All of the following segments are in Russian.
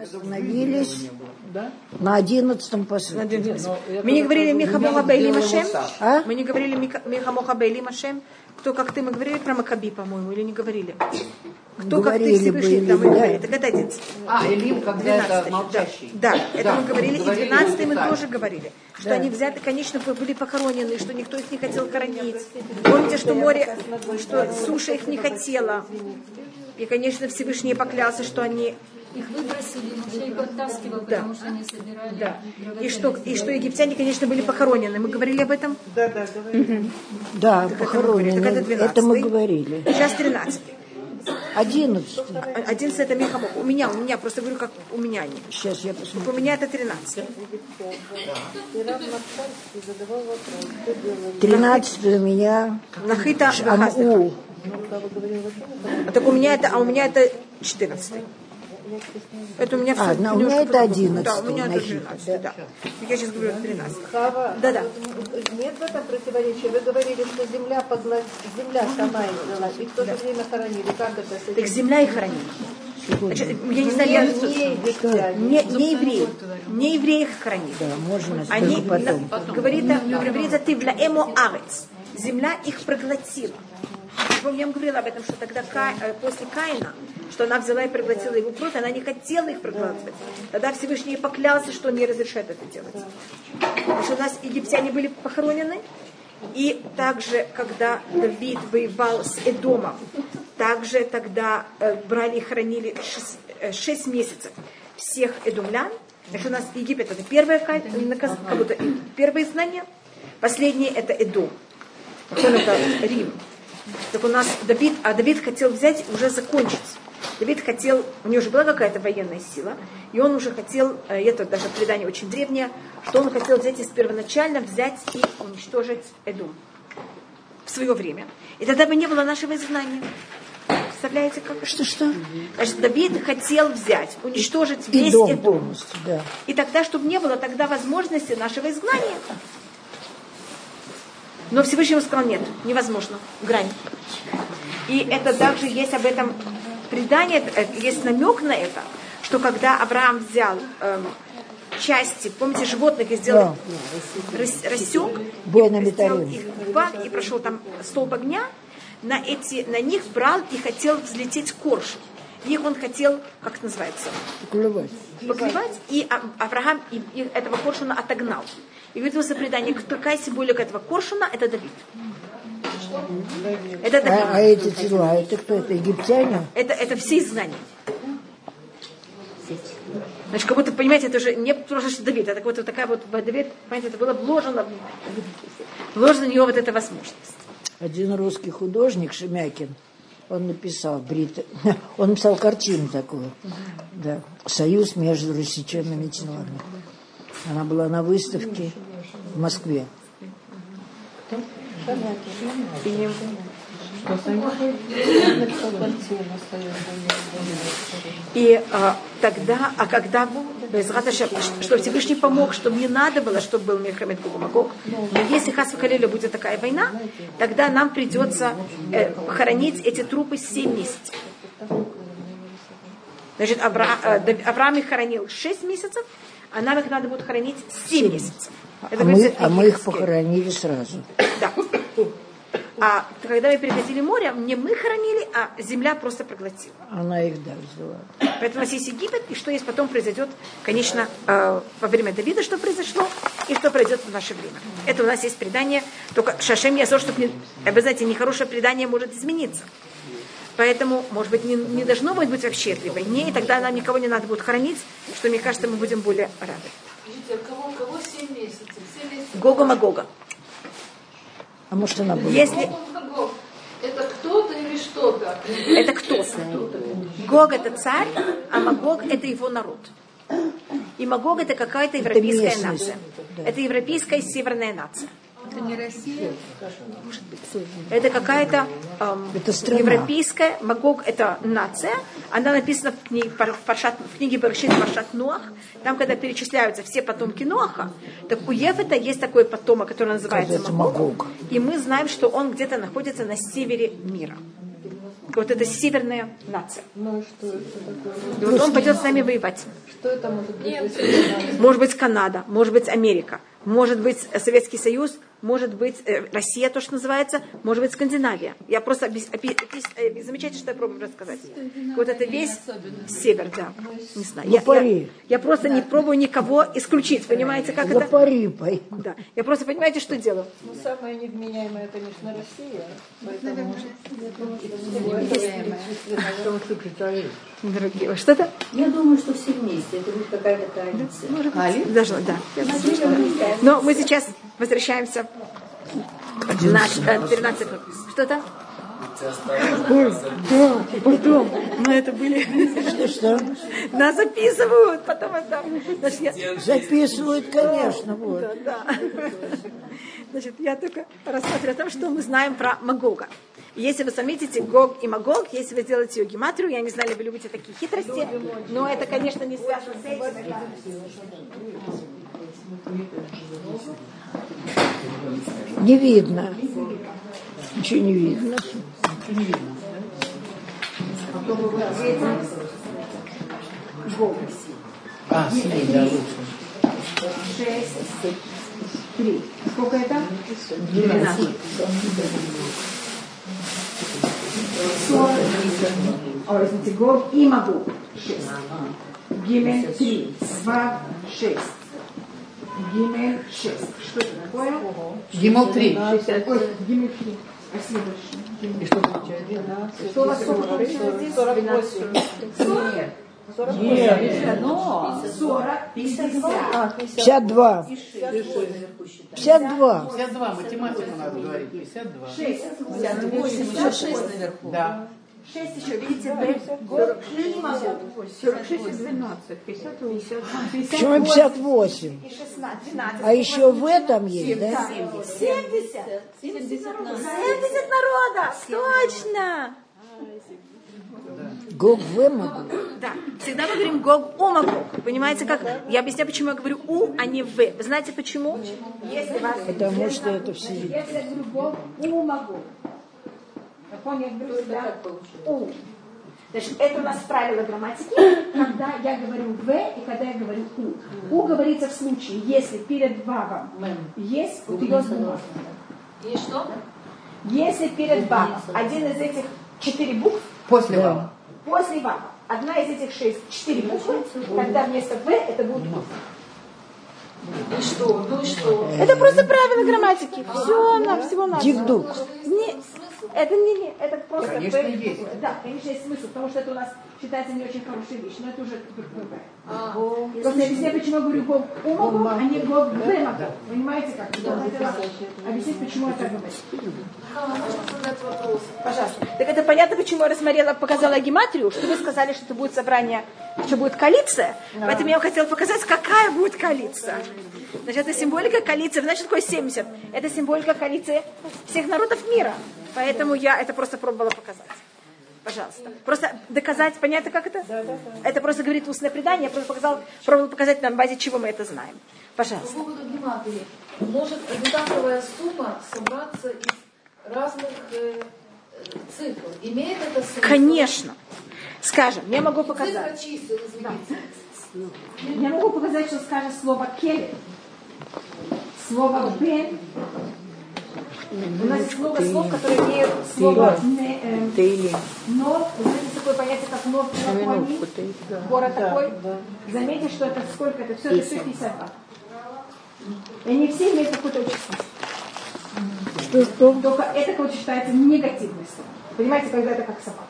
Остановились на одиннадцатом посуде. Мы не говорили Михамоха Бейли Машем? А? Мы не говорили Михамоха Бейли Машем? Кто как ты, мы говорили про Макаби, по-моему, или не говорили? Кто как ты Говорили, Всевышний, там мы да. говорили. Так это 11. А, Элим, когда это 12 молчащий. Да, да, это мы говорили. И говорили 12 мы детали. тоже говорили. Что они взяты, конечно, были похоронены, что никто их не хотел хоронить. Помните, что море, что суша их не хотела. И, конечно, Всевышний поклялся, что они Их выбросили, их подтаскивал, Да. потому что они собирали. Да. И что, и что египтяне, конечно, были похоронены. Мы говорили об этом? Да, Так это мы похоронены. говорили. Так это 12. Это мы говорили. Сейчас 13. Одиннадцатый. 11 это Мехамох. У меня, у меня, просто говорю, как у меня они. Сейчас я посмотрю. У меня это 13. Тринадцатый у меня Нахита Аму. Вахазда. Так у меня это, а у меня это 14. Это у меня все. А, у меня это 11, Да, у меня это Нахита, 12, да. Я сейчас говорю 13. Хава, Да-да. нет в этом противоречия. Вы говорили, что земля, погла... земля сама взяла, и в то же время хоронили. Как это Так земля и. Значит, я не знаю, я... Не. Не, не евреи. Не евреи их хранит. Да, можно Они, потом. на- говорит, говорится, ты вля эмо арец. Земля их проглотила. Я вам говорила об этом, что тогда Ка- э, после Каина, что она взяла и проглотила его кровь, она не хотела их проглатывать. Тогда Всевышний поклялся, что он не разрешает это делать. Потому что у нас египтяне были похоронены, и также, когда Давид воевал с Эдомом, также тогда э, брали и хранили шесть, э, шесть месяцев всех эдумлян. Так что у нас Египет это первое, как будто первое знание, последнее это Эдом. Потом это Рим. Так у нас Давид, а Давид хотел взять и уже закончить. Давид хотел, у него уже была какая-то военная сила, и он уже хотел, э, это даже предание очень древнее, что он хотел взять и первоначально взять и уничтожить Эдум в свое время. И тогда бы не было нашего изгнания. Представляете, как? Что, что? Значит, Давид хотел взять, уничтожить И весь дом Эдом. полностью, да. И тогда, чтобы не было тогда возможности нашего изгнания. Но Всевышний ему сказал, нет, невозможно, грань. И это также есть об этом предание, э, есть намек на это, что когда Авраам взял эм, части, помните, животных и сделал, рас- рассек, на сделал их в бак и прошел там столб огня, на, эти, на них брал и хотел взлететь коршун. Их он хотел, как это называется, Клевать. поклевать, и Авраам и- и этого коршуна отогнал. И говорит в предание, какая символика этого коршуна, это Давид. Это Давид. А, а эти тела, это кто? Это египтяне? Это, это все знания. Значит, как будто, понимаете, это уже не просто что Давид, а так вот, вот такая вот Давид, понимаете, это было вложено, вложено в него вот эта возможность. Один русский художник Шемякин, он написал брит... он написал картину такую, да, «Союз между рассеченными телами». Она была на выставке Москве. И а, тогда, а когда что Всевышний помог, чтобы не надо было, чтобы был Мехамед Гугумагог, но если Хас будет такая война, тогда нам придется э, похоронить эти трупы 7 месяцев. Значит, Авра- э, Авраам их хоронил 6 месяцев, а нам их надо будет хоронить 7 месяцев. Это А мы, а мы их похоронили сразу. Да. А когда мы переходили море, не мы хоронили, а земля просто проглотила. Она их, да, взяла. Поэтому у нас есть Египет, и что есть потом произойдет, конечно, э, во время Давида, что произошло, и что произойдет в наше время. Это у нас есть предание, только Шашем Ясор, чтобы не, обязательно нехорошее предание может измениться. Поэтому, может быть, не, не должно быть, быть вообще этой войне, и тогда нам никого не надо будет хоронить, что, мне кажется, мы будем более рады. Скажите, а кого, кого 7 месяцев? 7 месяцев. Гога Магога. А может, она была? Если. Это кто-то или что-то? это кто-то. Гог это царь, а Магог это его народ. И Магог это какая-то европейская местность, нация. да. Это европейская северная нация. Это не Россия. Это какая-то эм, Это страна. европейская, Магог это нация. Она написана в книге, в Паршат- в книге Баршит Паршат Ноах. Там, когда перечисляются все потомки Ноаха, так у Ефета есть такой потомок, который называется Магог. Магог. И мы знаем, что он где-то находится на севере мира. вот эта северная нация. Ну что это такое? И вот он пойдет с нами воевать. Что это может быть? если Может быть Канада, может быть Америка, может быть Советский Союз, может быть э, Россия, то, что называется, может быть Скандинавия. Я просто опис- э, замечайте, что я пробую рассказать. Вот это весь север, да. Не знаю. Я, я, Лопари. я просто не пробую никого исключить, понимаете, как это? Лопарипой. Да. Я просто понимаете, что делаю. Ну, самая невменяемая, конечно, Россия. Поэтому Дорогие, что-то? Я думаю, что все вместе. Это будет какая-то коалиция. Может быть. Должно, да. Но мы сейчас возвращаемся в наш э, 13 Что-то? Ой, да, потом. Но это были... Что? Нас записывают, потом это... Значит, я- Записывают, конечно, вот. Да, да. Значит, я только рассматриваю о том, что мы знаем про Магога. Если вы заметите Гог и Магог, если вы сделаете ее гематрию, я не знаю, вы любите такие хитрости, но это, конечно, не связано с этим. Не видно. Ничего не видно. А, синий, да, лучше. Шесть, три. Сколько это? Двенадцать. Сорок. Ой, извините, Гог и Магог. Шесть. Гимель три. Два, шесть. Гимель шесть. Что это такое? Гимл 3. Ой, Гимель три. Спасибо большое. И что получается? Что у вас сколько получилось здесь? 48. Сорок. Нет, Сорок. Пятьдесят. 52. 52. 52, математику надо говорить. 52. Шесть. Еще шесть наверху. Да. Шесть еще, видите, Б, Гог и Магог. 46 и 12, 50, 50, Почему 58? и 16, 12. А еще в этом есть, да? 70. 70 народа, точно. Гог в могу. Да, всегда мы говорим Гог, у Магог. Понимаете, как? Я объясняю, почему я говорю у, а не в. Вы знаете почему? Если вас Потому что это все. Если я говорю Гог, у Магог. У. Значит, это у нас правило грамматики, когда я говорю в и когда я говорю у. У говорится в случае, если перед вавом есть утвержденное И что? Если перед вавом один из этих четыре букв После вам. После вава. Одна из этих шесть, четыре буквы, когда вместо В это будет У. И что? Ну и что? Это просто правило грамматики. Все на всего на Дикдук. Не, это не, не, это просто Конечно, есть. Да, конечно, есть смысл, потому что это у нас считается не очень хорошая вещь, но это уже другое. А, Просто объясняю, почему я говорю у могу, а не гоб в могу. Понимаете как? Объяснить, почему я так говорю. Вопрос? Пожалуйста. Так это понятно, почему я рассмотрела, показала гематрию, что вы сказали, что это будет собрание, что будет коалиция. Поэтому я вам хотела показать, какая будет коалиция. Значит, это символика коалиции. Значит, такое 70. Это символика коалиции всех народов мира. Поэтому я это просто пробовала показать. Пожалуйста. Просто доказать, понятно, как это? Это просто говорит устное предание. Я просто показала, пробовала показать на базе, чего мы это знаем. По Пожалуйста. поводу гематрии. Может одинаковая сумма собраться из разных э, цифр? Имеет это смысл? Конечно. Скажем, я могу Цифра показать. чисел, извините. Я могу показать, что скажет слово келе. Слово бен. У нас есть много слов, которые имеют слово не, э, но. Знаете такое понятие, как Японии? Город такой. Заметьте, что это сколько? Это все, это все 52. И они все имеют. Что, что? Только это как считается негативное слово. Понимаете, когда это как собака.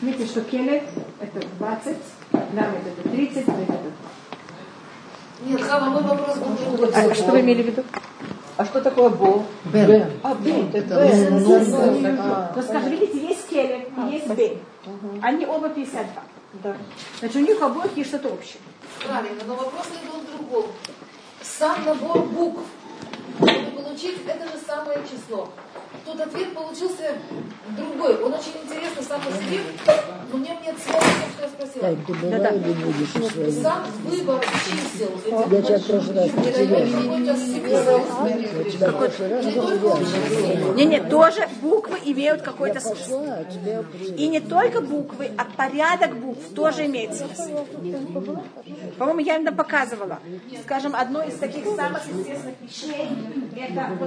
Видите, что келе это 20, ламет это 30, бет это Нет, Хава, мой вопрос был другой. А что вы имели в виду? А что такое бо? Бен. А, бен. Ну, скажем, видите, есть келе и есть бен. Они оба 52. Да. Значит, у них обоих есть что-то общее. Правильно, но вопрос был в другом. Сам набор букв, чтобы получить это же самое число. тут ответ получился другой. Он очень интересный сам по себе, но в нем нет слов, что я спросила. Была или будешь? Сам выбор чисел. Я тебя в прошлый раз потерял. Потерял. Не-не, тоже буквы имеют какой-то смысл. И не только буквы, а порядок букв тоже имеет смысл. По-моему, я им показывала. Скажем, одно из таких самых естественных вещей, это.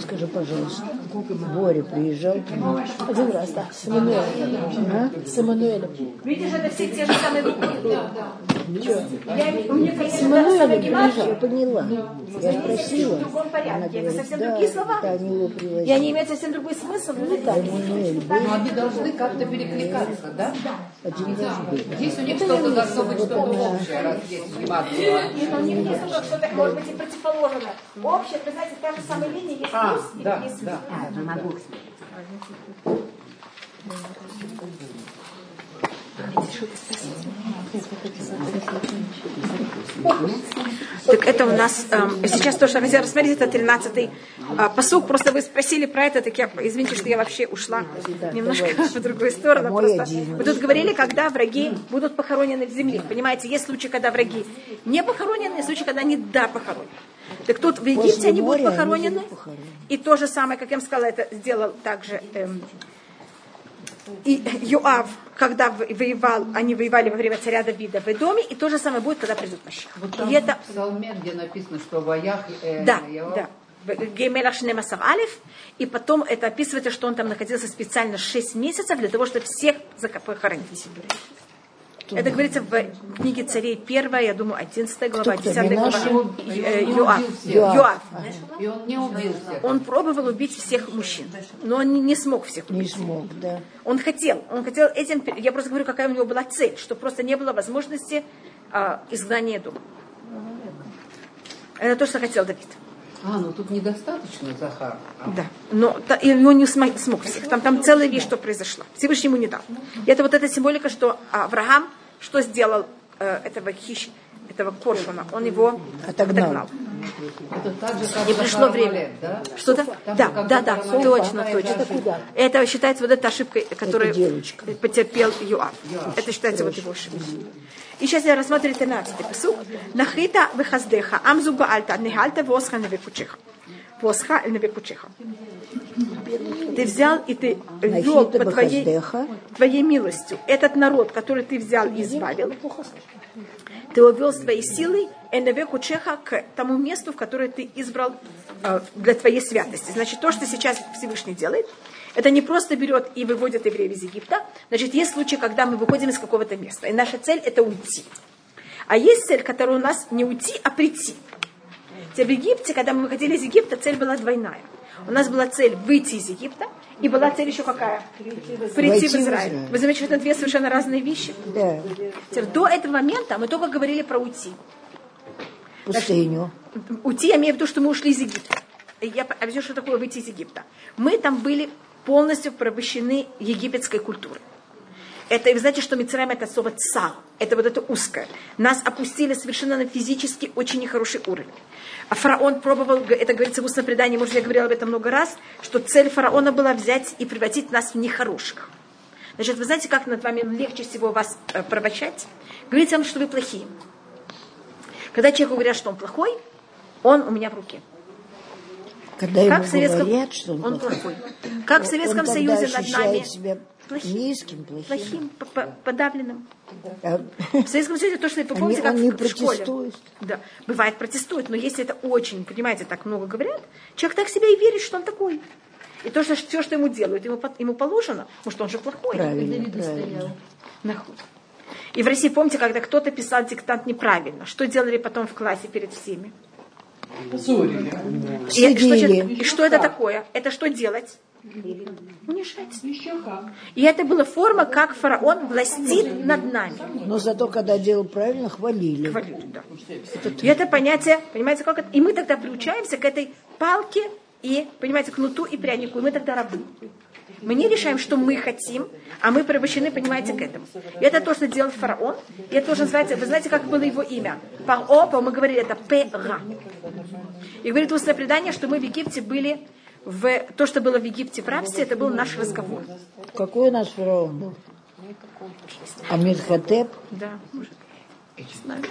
Скажи, пожалуйста, Боря приезжал к нам один раз, да, с Эммануэлем. А? С Эммануэлем. Видишь, это все те же самые буквы. Я, у меня, С конечно, Эммануэлем самая приезжал, я поняла. Я спросила. В другом порядке. Это совсем да, другие слова. да, они его И привозили. они имеют совсем другой смысл. Ну, да. Был, Но они должны как-то перекликаться, да? один раз был. Здесь у них что-то должно быть что-то общее, раз есть. И у них есть что-то, что-то, может быть, и противоположное. Общее, вы знаете, та же самая линия, есть А, плюс и да, есть да. Так это у нас эм, сейчас то, что я хотела рассмотреть, это 13-й э, посуг. Просто вы спросили про это, так я, извините, что я вообще ушла немножко в другую сторону. Просто. Вы тут говорили, когда враги будут похоронены в земле. Понимаете, есть случаи, когда враги не похоронены, есть случаи, когда они да похоронены. Так тут в Египте они будут моря они похоронены. похоронены. И то же самое, как я вам сказала, это сделал также эм, и Юав, когда воевал, они воевали во время царя Давида в Эдоме, и то же самое будет, когда придут Маших. Вот там И это, в псалме, где написано, что воях... э, да, Иов- да. Геймелах Шнемасар Алиф, и потом это описывается, что он там находился специально 6 месяцев для того, чтобы всех зака- похоронить. Это говорится в книге царей 1, я думаю, 11 глава, кто? 10 глава. Менаше? Э, Он не Юав. И он не убил всех. Он пробовал убить всех мужчин, но он не- не смог всех Не убить. смог, да. Он хотел, он хотел этим, я просто говорю, какая у него была цель, что просто не было возможности а, изгнания дома. Это то, что хотел Давид. А, ну тут недостаточно, Захар. А, Да. Но та- и он не смо- смог всех. Там, там целая вещь, что произошло. Всевышний ему не дал. И это вот эта символика, что Авраам, что сделал э, этого хищ, этого коршуна, он его Отогнал. отогнал. Это так же, как Не пришло время. Да? Что-то? Да, да, да, Роман точно, точно. это считается вот эта ошибка, которую девочка. потерпел Юав. Это считается вот его ошибкой. И сейчас я рассмотрю 13 посуд. Нахита вехаздеха, амзу баальта, нехальта восха навекучиха. Восха навекучиха. Ты взял и ты вел по твоей, твоей милостью этот народ, который ты взял и избавил. Ты увел с твоей силой Эневеку Чеха к тому месту, в которое ты избрал э, для твоей святости. Значит, то, что сейчас Всевышний делает, это не просто берет и выводит евреев из Египта. Значит, есть случаи, когда мы выходим из какого-то места, и наша цель это уйти. А есть цель, которая у нас не уйти, а прийти. Теперь в Египте, когда мы выходили из Египта, цель была двойная. У нас была цель выйти из Египта, и была цель еще какая? Прийти в Израиль. Вы замечаете, это две совершенно разные вещи. Да, Теперь, До этого момента мы только говорили про уйти. пустыню. Уйти, я имею в виду, что мы ушли из Египта. Я объясню, что такое выйти из Египта. Мы там были полностью порабощены египетской культурой. Это, вы знаете, что Мицраем это слово цар, это вот это узкое. Нас опустили совершенно на физически очень нехороший уровень. А фараон пробовал, это говорится в устном предании, может, я говорила об этом много раз, что цель фараона была взять и превратить нас в нехороших. Значит, вы знаете, как над вами легче всего вас э, порабощать? Говорить вам, что вы плохие. Когда человеку говорят, что он плохой, он у меня в руке. Когда ему Как в Советском... говорят, что он, он плохой, плохой. Как в Советском он Союзе над нами себя плохим. низким, плохим. плохим, п- п- подавленным. А В Советском Союзе то, что вы помните, Они- как они в, в школе. Да, бывает протестуют, но если это очень, понимаете, так много говорят, человек так себя и верит, что он такой. И то, что все, что ему делают, ему, по- ему положено, может, он же плохой. Правильно, правильно. Нахуй. И в России, помните, когда кто-то писал диктант неправильно, что делали потом в классе перед всеми? Позорили. И, что, Сидели. и что это такое? Это что делать? Унижать. И это была форма, как фараон властит над нами. Но зато, когда делал правильно, хвалили. Хвалили, да. И это понятие, понимаете, как это? И мы тогда приучаемся к этой палке и, понимаете, кнуту и прянику, и мы тогда рабы. Мы не решаем, что мы хотим, а мы порабощены, понимаете, к этому. И это то, что делал фараон. И это тоже называется, вы знаете, как было его имя? Паро, мы говорили, это Пера. И говорит устное предание, что мы в Египте были в то, что было в Египте в рабстве, это был наш разговор. Какой у нас фараон был? Амидхотеп? Да, может.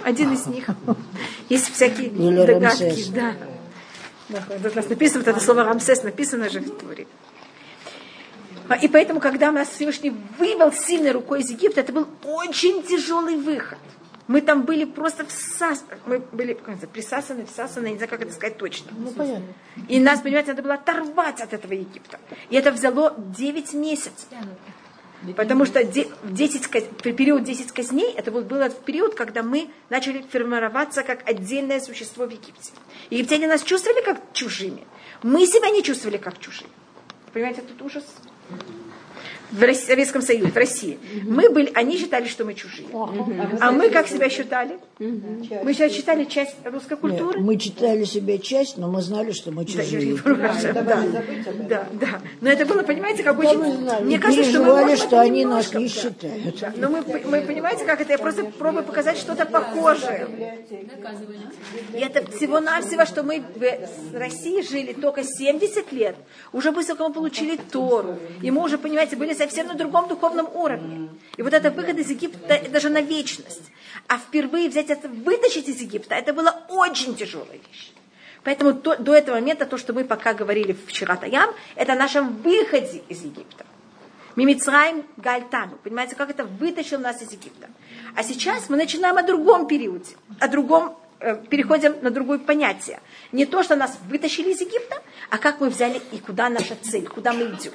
Один из них. Есть всякие Или догадки. Рамсес. Да. Да, вот у нас написано, вот это слово Рамсес написано же в Туре. А, И поэтому, когда нас Всевышний вывел сильной рукой из Египта, это был очень тяжелый выход. Мы там были просто всасаны, мы были как это, присасаны, всасаны, не знаю, как это сказать точно. Ну, понятно. И нас, понимаете, надо было оторвать от этого Египта. И это взяло 9 месяцев. Потому что де- в 10 коз- при период 10 казней, это вот был период, когда мы начали формироваться как отдельное существо в Египте. Египтяне нас чувствовали как чужими. Мы себя не чувствовали как чужие. Понимаете, тут ужас. В Советском Союзе, в России. Мы были, они считали, что мы чужие. А мы как себя считали? Мы себя считали часть русской Нет, культуры. мы читали себя часть, но мы знали, что мы чужие. да, да, да. Но это было, понимаете, как очень... Мне кажется, что мы можем что они нас не считают. Да, Но мы, мы понимаете, как это? Я просто пробую показать что-то похожее. И это всего-навсего, что мы в России жили только 70 лет. Уже как мы получили Тору. И мы уже, понимаете, были совсем на другом духовном уровне. И вот это выход из Египта, это же на вечность. А впервые взять это, вытащить из Египта, это была очень тяжелая вещь. Поэтому до, до этого момента то, что мы пока говорили вчера Таям, это о нашем выходе из Египта. Мимицраим Гальтану. Понимаете, как это вытащил нас из Египта. А сейчас мы начинаем о другом периоде, о другом, э, переходим на другое понятие. Не то, что нас вытащили из Египта, а как мы взяли и куда наша цель, куда мы идем.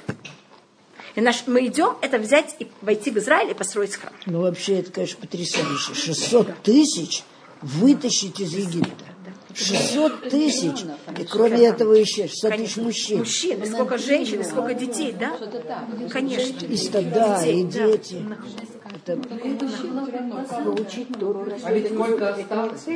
И наш, мы идем, это взять и войти в Израиль и построить храм. Ну, вообще, это, конечно, потрясающе. 600 тысяч вытащить из Египта. 600 тысяч. И кроме этого еще 600 тысяч мужчин. Мужчин, и сколько женщин, и сколько детей, да? Конечно. И стада, и да. Дети. Это А ведь сколько осталось?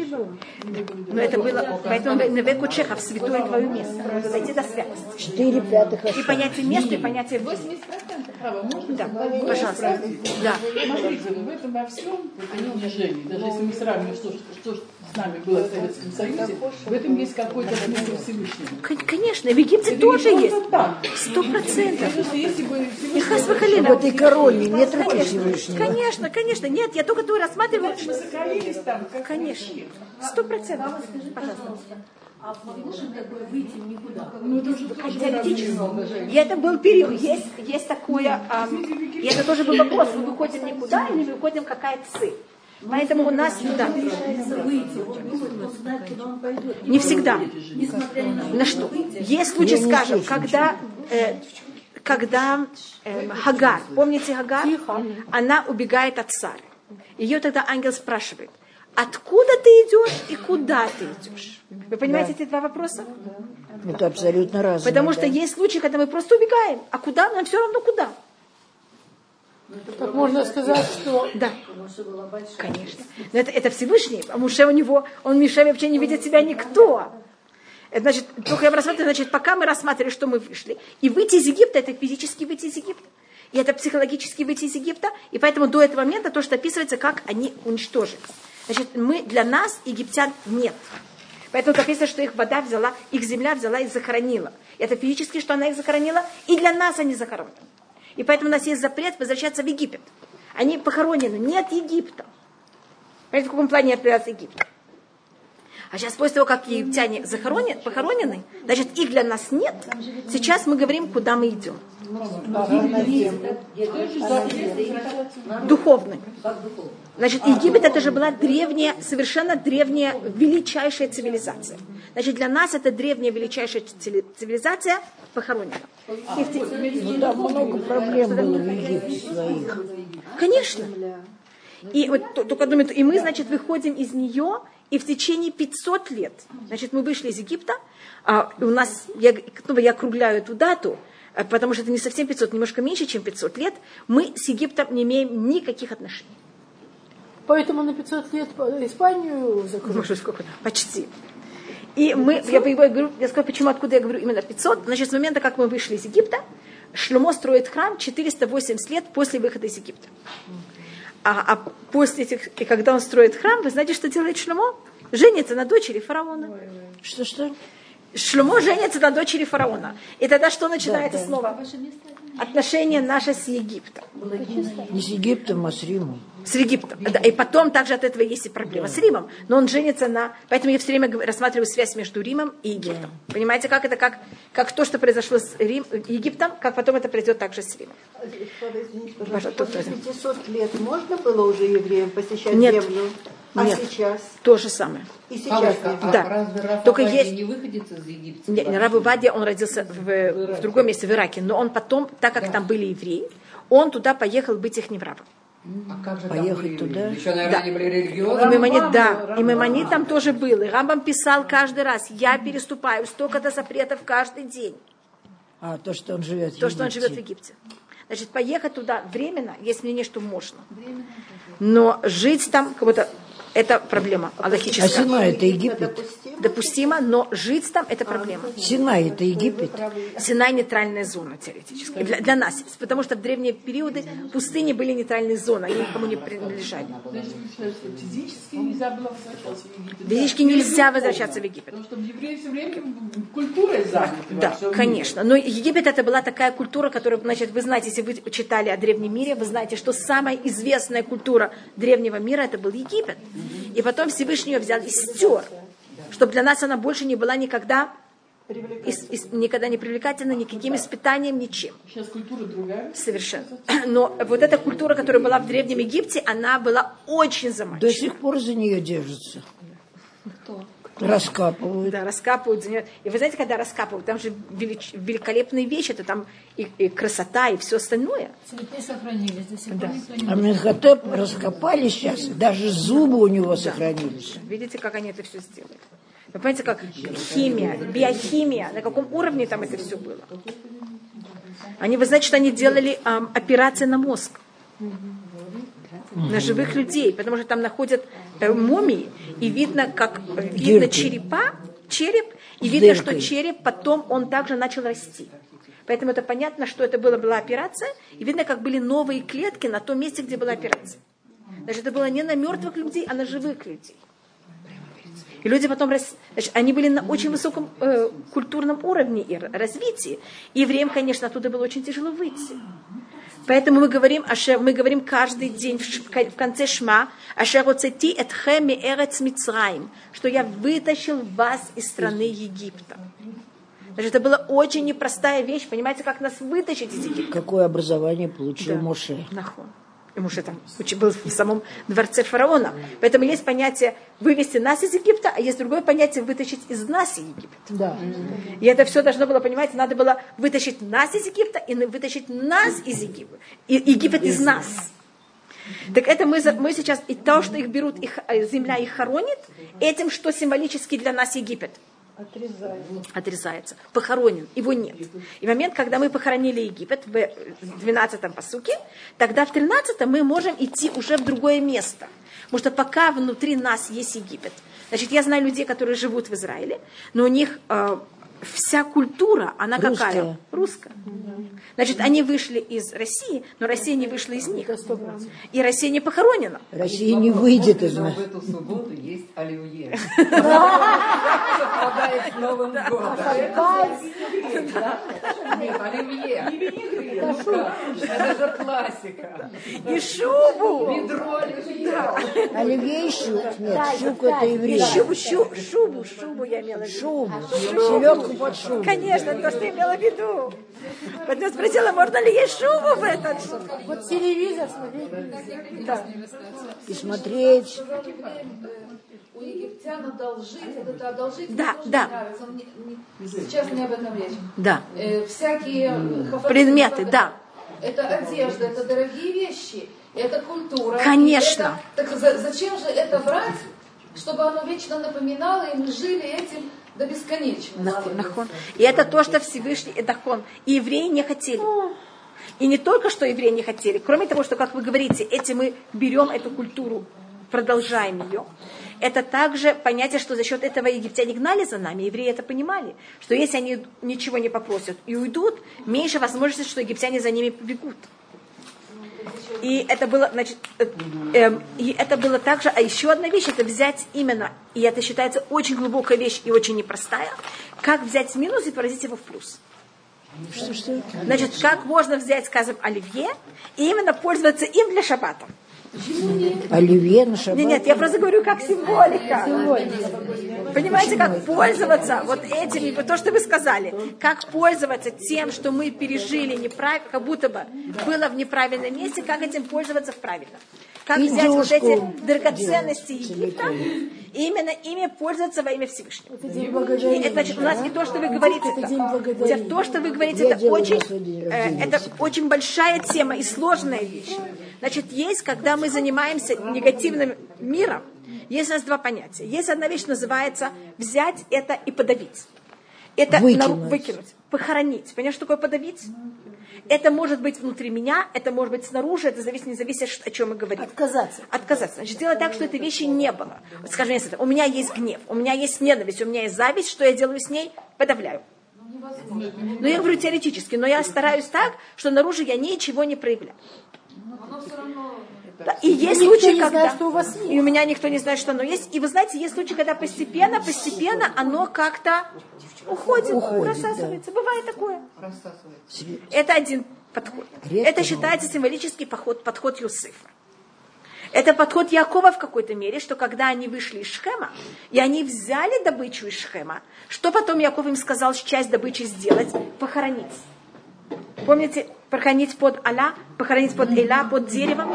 Но это было, поэтому Невеку Чехов, святое твое место. Надо дойти до святости. 4 пятых И понятие места, и понятие времени. 80% права можно Да, пожалуйста. Да. Смотрите, в этом во всем унижении, даже если мы сравним, что, что с нами было в Советском Союзе, в этом есть какой-то смысл Всевышнего. Кон- Конечно, в Египте Это тоже есть. Сто процентов. И Всевышний хас В Вахалина. этой короне нет руки Конечно, Всевышнего. конечно, конечно. Нет, я только то рассматриваю. что- сохранились там, Конечно. Сто процентов. Пожалуйста. А такое выйти никуда? ну, это Теоретически. И это был период. Есть, есть такое... ам, и это тоже был вопрос. Мы выходим никуда или мы выходим какая цель? Поэтому у нас... Да, пойдет. не всегда. На что? Есть не скажем, когда, э, когда э, Хагар, помните Хагар? Она убегает от Сары. Ее тогда ангел спрашивает, откуда ты идешь и куда ты идешь? Вы понимаете эти два вопроса? Это абсолютно разное. Потому что да. есть случаи, когда мы просто убегаем. А куда? Нам все равно куда. Так можно сказать, что Да. Конечно. Но это, это Всевышний. А Муше у него, он Мише вообще не видит себя никто. Это значит, только я рассматриваю, значит, пока мы рассматривали, что мы вышли. И выйти из Египта, это физически выйти из Египта. И это психологически выйти из Египта. И поэтому до этого момента то, что описывается, как они уничтожились. Значит, мы, для нас египтян нет. Поэтому написано, что их вода взяла, их земля взяла и захоронила. И это физически, что она их захоронила, и для нас они захоронены. И поэтому у нас есть запрет возвращаться в Египет. Они похоронены не от Египта. Понимаете, в каком плане от Египта? А сейчас после того, как египтяне захоронены, похоронены, значит, их для нас нет. Сейчас мы говорим, куда мы идем. Духовный. Значит, Египет это же была древняя, совершенно древняя, величайшая цивилизация. Значит, для нас это древняя, величайшая цивилизация похоронена. И в Ну, там много проблем было в Египте своих. Конечно. И вот только думаю, и мы, значит, выходим из нее, и в течение 500 лет, значит, мы вышли из Египта, а у нас, я, ну, я округляю эту дату, а, потому что это не совсем 500, немножко меньше, чем 500 лет, мы с Египтом не имеем никаких отношений. поэтому на 500 лет Испанию закрыли. Может, сколько? Почти. И мы, я, я говорю, я скажу, почему, откуда я говорю именно 500. Значит, с момента, как мы вышли из Египта, Шлюмо строит храм 480 лет после выхода из Египта. А, а после этих, и когда он строит храм, вы знаете, что делает Шлюмо? женится на дочери фараона. Что-что? Шлюмо женится на дочери фараона. И тогда что начинается снова? Отношения наши с Египтом. Не с Египтом, а с Римом. С Египтом. Да, И потом также от этого есть и проблема с Римом. Но он женится на... Поэтому я все время рассматриваю связь между Римом и Египтом. Понимаете, как это, как, как то, что произошло с Рим, Египтом, как потом это произойдет также с Римом. Извините, Пожалуйста, после 500 лет можно было уже евреям посещать Нет. землю? А Нет. сейчас? То же самое. И сейчас а Да. разве Раф Только есть- не выходит из Египта? Не, не, Раб Ивадия, он родился в, в другом месте, в Ираке. Но он потом, так как там были евреи, он туда поехал быть их рабом. А как же там Поехать были туда? Еще, наверное, Да. они были И религиозные. Маймонид, да, и Маймонид там тоже был. И Рамбам писал каждый раз, я переступаю столько-то запретов каждый день. А то, что он живет в То, что он Египте. живет в Египте. Значит, поехать туда временно, есть мнение, что можно. Но жить там, как будто, это проблема А аллахическая. Синай это Египет. Допустимо, но жить там это проблема. Синай это Египет. Синай нейтральная зона теоретически. Для, для нас. Потому что в древние периоды пустыни были нейтральной зоной, они никому не принадлежали. Физически нельзя было возвращаться в Египет. Физически нельзя возвращаться в Египет. Потому что евреи все время культурой заняты. Да, конечно. Но Египет это была такая культура, которая, значит, вы знаете, если вы читали о древнем мире, вы знаете, что самая известная культура древнего мира это был Египет. И потом Всевышний ее взял и стер, чтобы для нас она больше не была никогда, ис- ис- никогда не привлекательна никаким испытанием, ничем. Сейчас культура другая. Совершенно. Но вот эта культура, которая была в Древнем Египте, она была очень До заманчива. сих пор за нее держатся. Раскапывают. Да, раскапывают за нее. И вы знаете, когда раскапывают, там же велич- великолепные вещи, это там и, и красота, и все остальное. Цветы сохранились до сих пор. Никто не А Менхотеп раскопали сейчас, даже зубы у него сохранились. Видите, как они это все сделали? Вы понимаете, как химия, биохимия, на каком уровне там это все было? Они, вы знаете, что они делали ам, операции на мозг. На живых людей, потому что там находят мумии, и видно, как э, видно черепа, череп, и видно, что череп потом он также начал расти. Поэтому это понятно, что это была, была операция, и видно, как были новые клетки на том месте, где была операция. Значит, это было не на мертвых людей, а на живых людей. И люди потом, рас- значит, они были на очень высоком э, культурном уровне и развитии. И евреям, конечно, оттуда было очень тяжело выйти. Поэтому мы говорим, мы говорим каждый день в, конце шма, «Ашер оцети этхем эрец Мицраим», что я вытащил вас из страны Египта. Значит, это была очень непростая вещь. Понимаете, как нас вытащить из Египта? Какое образование получил Да. Моше. Нахон. И Муше там был в самом дворце фараона. Поэтому есть понятие вывести нас из Египта, а есть другое понятие вытащить из нас Египет. Да. И это все должно было, понимаете, надо было вытащить нас из Египта и вытащить нас из Египта. И Египет из нас. Так это мы, мы сейчас, и то, что их берут, их, э, земля их хоронит, этим, что символически для нас Египет отрезается, похоронен, его нет. И момент, когда мы похоронили Египет в 12-м посуке, тогда в 13-м мы можем идти уже в другое место. Потому что пока внутри нас есть Египет. Значит, я знаю людей, которые живут в Израиле, но у них э, вся культура, она какая? Русская. Русская. Значит, они вышли из России, но Россия не вышла из них. И Россия не похоронена. Россия не выйдет из Но нас. в эту субботу есть оливье. Совпадает с Новым годом. Нет, оливье. Это же классика. И шубу! Бедро оливье. Оливье и щук. Нет, щук это И еврей. шубу, шубу, шубу я имела в виду. Шубу. Селедку под шубу. Конечно, то, что я имела в виду. Поэтому я спросила, можно ли есть шубу в этот? Вот телевизор смотреть. Да. И смотреть. У египтян одолжить, вот это одолжить Да, да. нравится. Мне- мне- сейчас не об этом речь. Да. Э, всякие Предметы, да. Это одежда, это дорогие вещи, это культура. Конечно. Это- так за- зачем же это брать, чтобы оно вечно напоминало, и мы жили этим до бесконечности? Нахон, нахон. И это то, что Всевышний, это хон. И евреи не хотели. И не только, что евреи не хотели, кроме того, что, как вы говорите, этим мы берем эту культуру, продолжаем ее. Это также понятие, что за счет этого египтяне гнали за нами. Евреи это понимали, что если они ничего не попросят и уйдут, меньше возможности, что египтяне за ними побегут. И это было, значит, э, эм, и это было также, а еще одна вещь, это взять именно, и это считается очень глубокая вещь и очень непростая, как взять минус и поразить его в плюс. Что, что? Значит, как можно взять, скажем, оливье и именно пользоваться им для шаббата. Оливье на шаббат. Нет, нет, я просто говорю как символика. Понимаете, как пользоваться вот этим, и то, что вы сказали, как пользоваться тем, что мы пережили неправильно, как будто бы было в неправильном месте, как этим пользоваться в правильном. Как И взять вот эти драгоценности Египта и именно ими пользоваться во имя Всевышнего. день И благодарения. это значит, у нас и то, что вы говорите, Это день. Хотя то, что вы говорите, это очень, день э, это очень большая тема и сложная вещь. Значит, есть, когда мы занимаемся негативным миром, есть у нас два понятия. Есть одна вещь, называется взять это и подавить. Это Выкинуть. выкинуть, похоронить. Понимаешь, что такое подавить? Это может быть внутри меня, это может быть снаружи, это зависит, не зависит, о чем мы говорим. Отказаться. Отказаться. Значит, делать так, что этой вещи не было. Скажем, если это, у меня есть гнев, у меня есть ненависть, у меня есть зависть, что я делаю с ней? Подавляю. Но я говорю теоретически, но я стараюсь так, что наружу я ничего не проявляю. Да, и есть случаи, когда... знает, что у вас есть. И у меня никто не знает, что оно есть. И вы знаете, есть случаи, когда постепенно, постепенно оно как-то уходит, рассасывается. Бывает такое. Это один подход. Редко это считается символический подход, подход Юсыфа. Это подход Якова в какой-то мере, что когда они вышли из Шхема, и они взяли добычу из Шхема, что потом Яков им сказал часть добычи сделать? Похоронить. Помните, похоронить под Аля, похоронить под Эля, под деревом,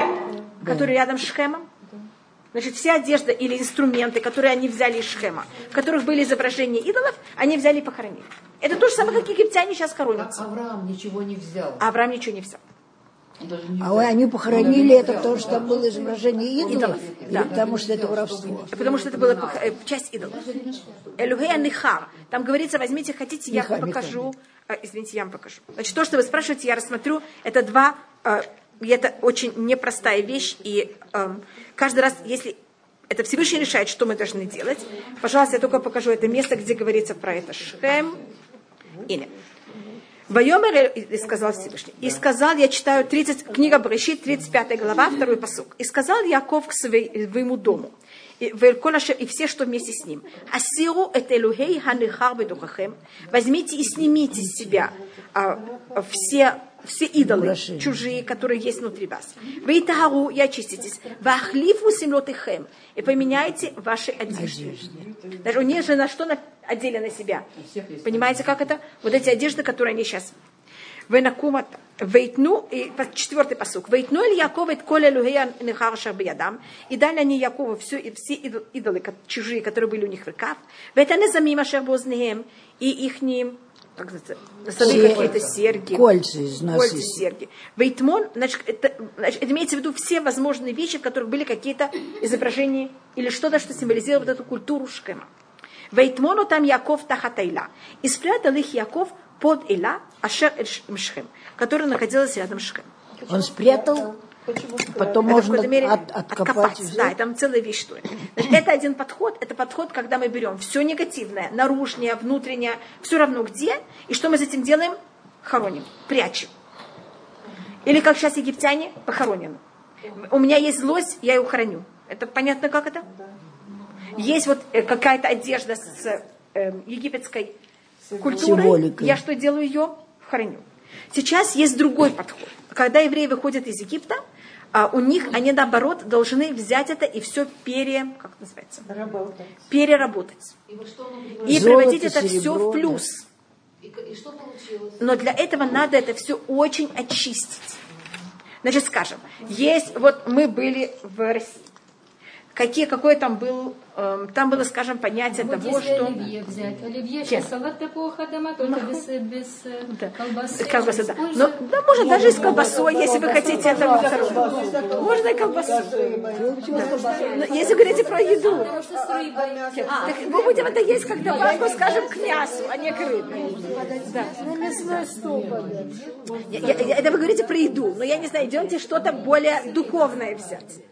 который рядом с Шхемом? Значит, вся одежда или инструменты, которые они взяли из Шхема, в которых были изображения идолов, они взяли и похоронили. Это то же самое, как египтяне сейчас хоронятся. Авраам ничего не взял. А Авраам ничего не взял. А вы- они похоронили это, потому что там было изображение идолов? Да. потому что это воровство? Потому что это была э, часть идолов. Элюгея Нихар. Там говорится, возьмите, хотите, я вам покажу. А, извините, я вам покажу. Значит, то, что вы спрашиваете, я рассмотрю. Это два... и это очень непростая вещь. И эм, каждый раз, если это Всевышний решает, что мы должны делать, пожалуйста, я только покажу это место, где говорится про это. Шхем. Или. Вайомер сказал Всевышний. И сказал, я читаю 30, книга Брешит, 35 глава, второй посук. И сказал Яков к своему дому, и, и все, что вместе с ним. Асиру это элюхей ханихар бедухахем. Возьмите и снимите с себя а, все все идолы чужие, которые есть внутри вас. Вы тагу и очиститесь. Вахлифу семлотыхем. И поменяйте ваши одежды. Даже у них же на что на- одели на себя. Понимаете, как это? Вот эти одежды, которые они сейчас. Венакумат, вейтну, и четвертый посук. Вейтну или Якова et коля лугея нехарша биядам. И дали они Якову все, и все идол- идолы чужие, которые были у них в руках. Ветане замима шербознеем. И их как сады какие-то серьги. Кольца из нас Кольца, серьги. Вейтмон, значит, это, значит, имеется в виду все возможные вещи, в которых были какие-то изображения или что-то, что символизировало вот эту культуру Шкема. Вейтмону там Яков тахатайла. И спрятал их Яков под Иля, Ашер эль Ш- Шхем, которая находилась рядом с Шхем. Он спрятал, потом Это в можно какой-то мере от- откопать. откопать. Да, и там целая вещь что это. Значит, это один подход. Это подход, когда мы берем все негативное, наружное, внутреннее, все равно где, и что мы с этим делаем? Хороним, прячем. Или как сейчас египтяне, похоронены. У меня есть злость, я ее храню. Это понятно, как это? Есть вот э, какая-то одежда с э, египетской культурой. Символикой. Я что делаю ее? Храню. Сейчас есть другой подход. Когда евреи выходят из Египта, а, у них они наоборот должны взять это и все пере, как это называется? переработать. И вот? И Золото, превратить это все серебро, в плюс. И, к- и что получилось? Но для этого надо это все очень очистить. Значит, скажем, есть, вот мы были в России. Какие, какой там был, там было, скажем, понятие Вот того, если что... оливье взять. Оливье Чем? сейчас салат такого хадама, только без, без э, Да. колбасы. Колбаса, да. Но, Используют- да, можно даже и с колбасой, если вы хотите это вот, Можно и колбасу. Но Если вы говорите про еду, с рыбой. А, так мы будем это есть как добавку, скажем, к мясу, а не к рыбе. Да. На мясной стол это вы говорите про еду, но я не знаю, идемте что-то более духовное взять.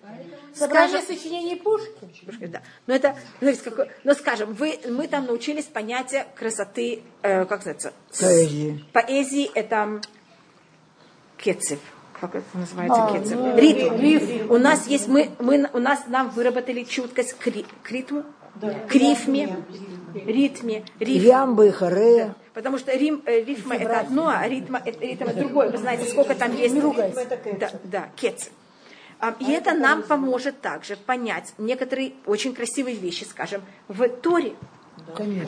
Собрание сочинений Пушкина. Пушкин, да. Но это, какое- но скажем, вы, мы там научились понятия красоты, э, как называется? Поэзии. Поэзии это кецев. как это называется, А, кецер? ну, ритм. ритм. У нас есть, мы, мы, у нас, нам выработали чуткость к, ри- к ритму, к рифме, ритме, рифме. Ямбы, харе. Потому что рим, э, рифма это одно, а ритма, это, ритм это другое. Вы знаете, сколько там есть. Да, да, кецер. А, И это нам поможет также понять некоторые очень красивые вещи, скажем, в Торе.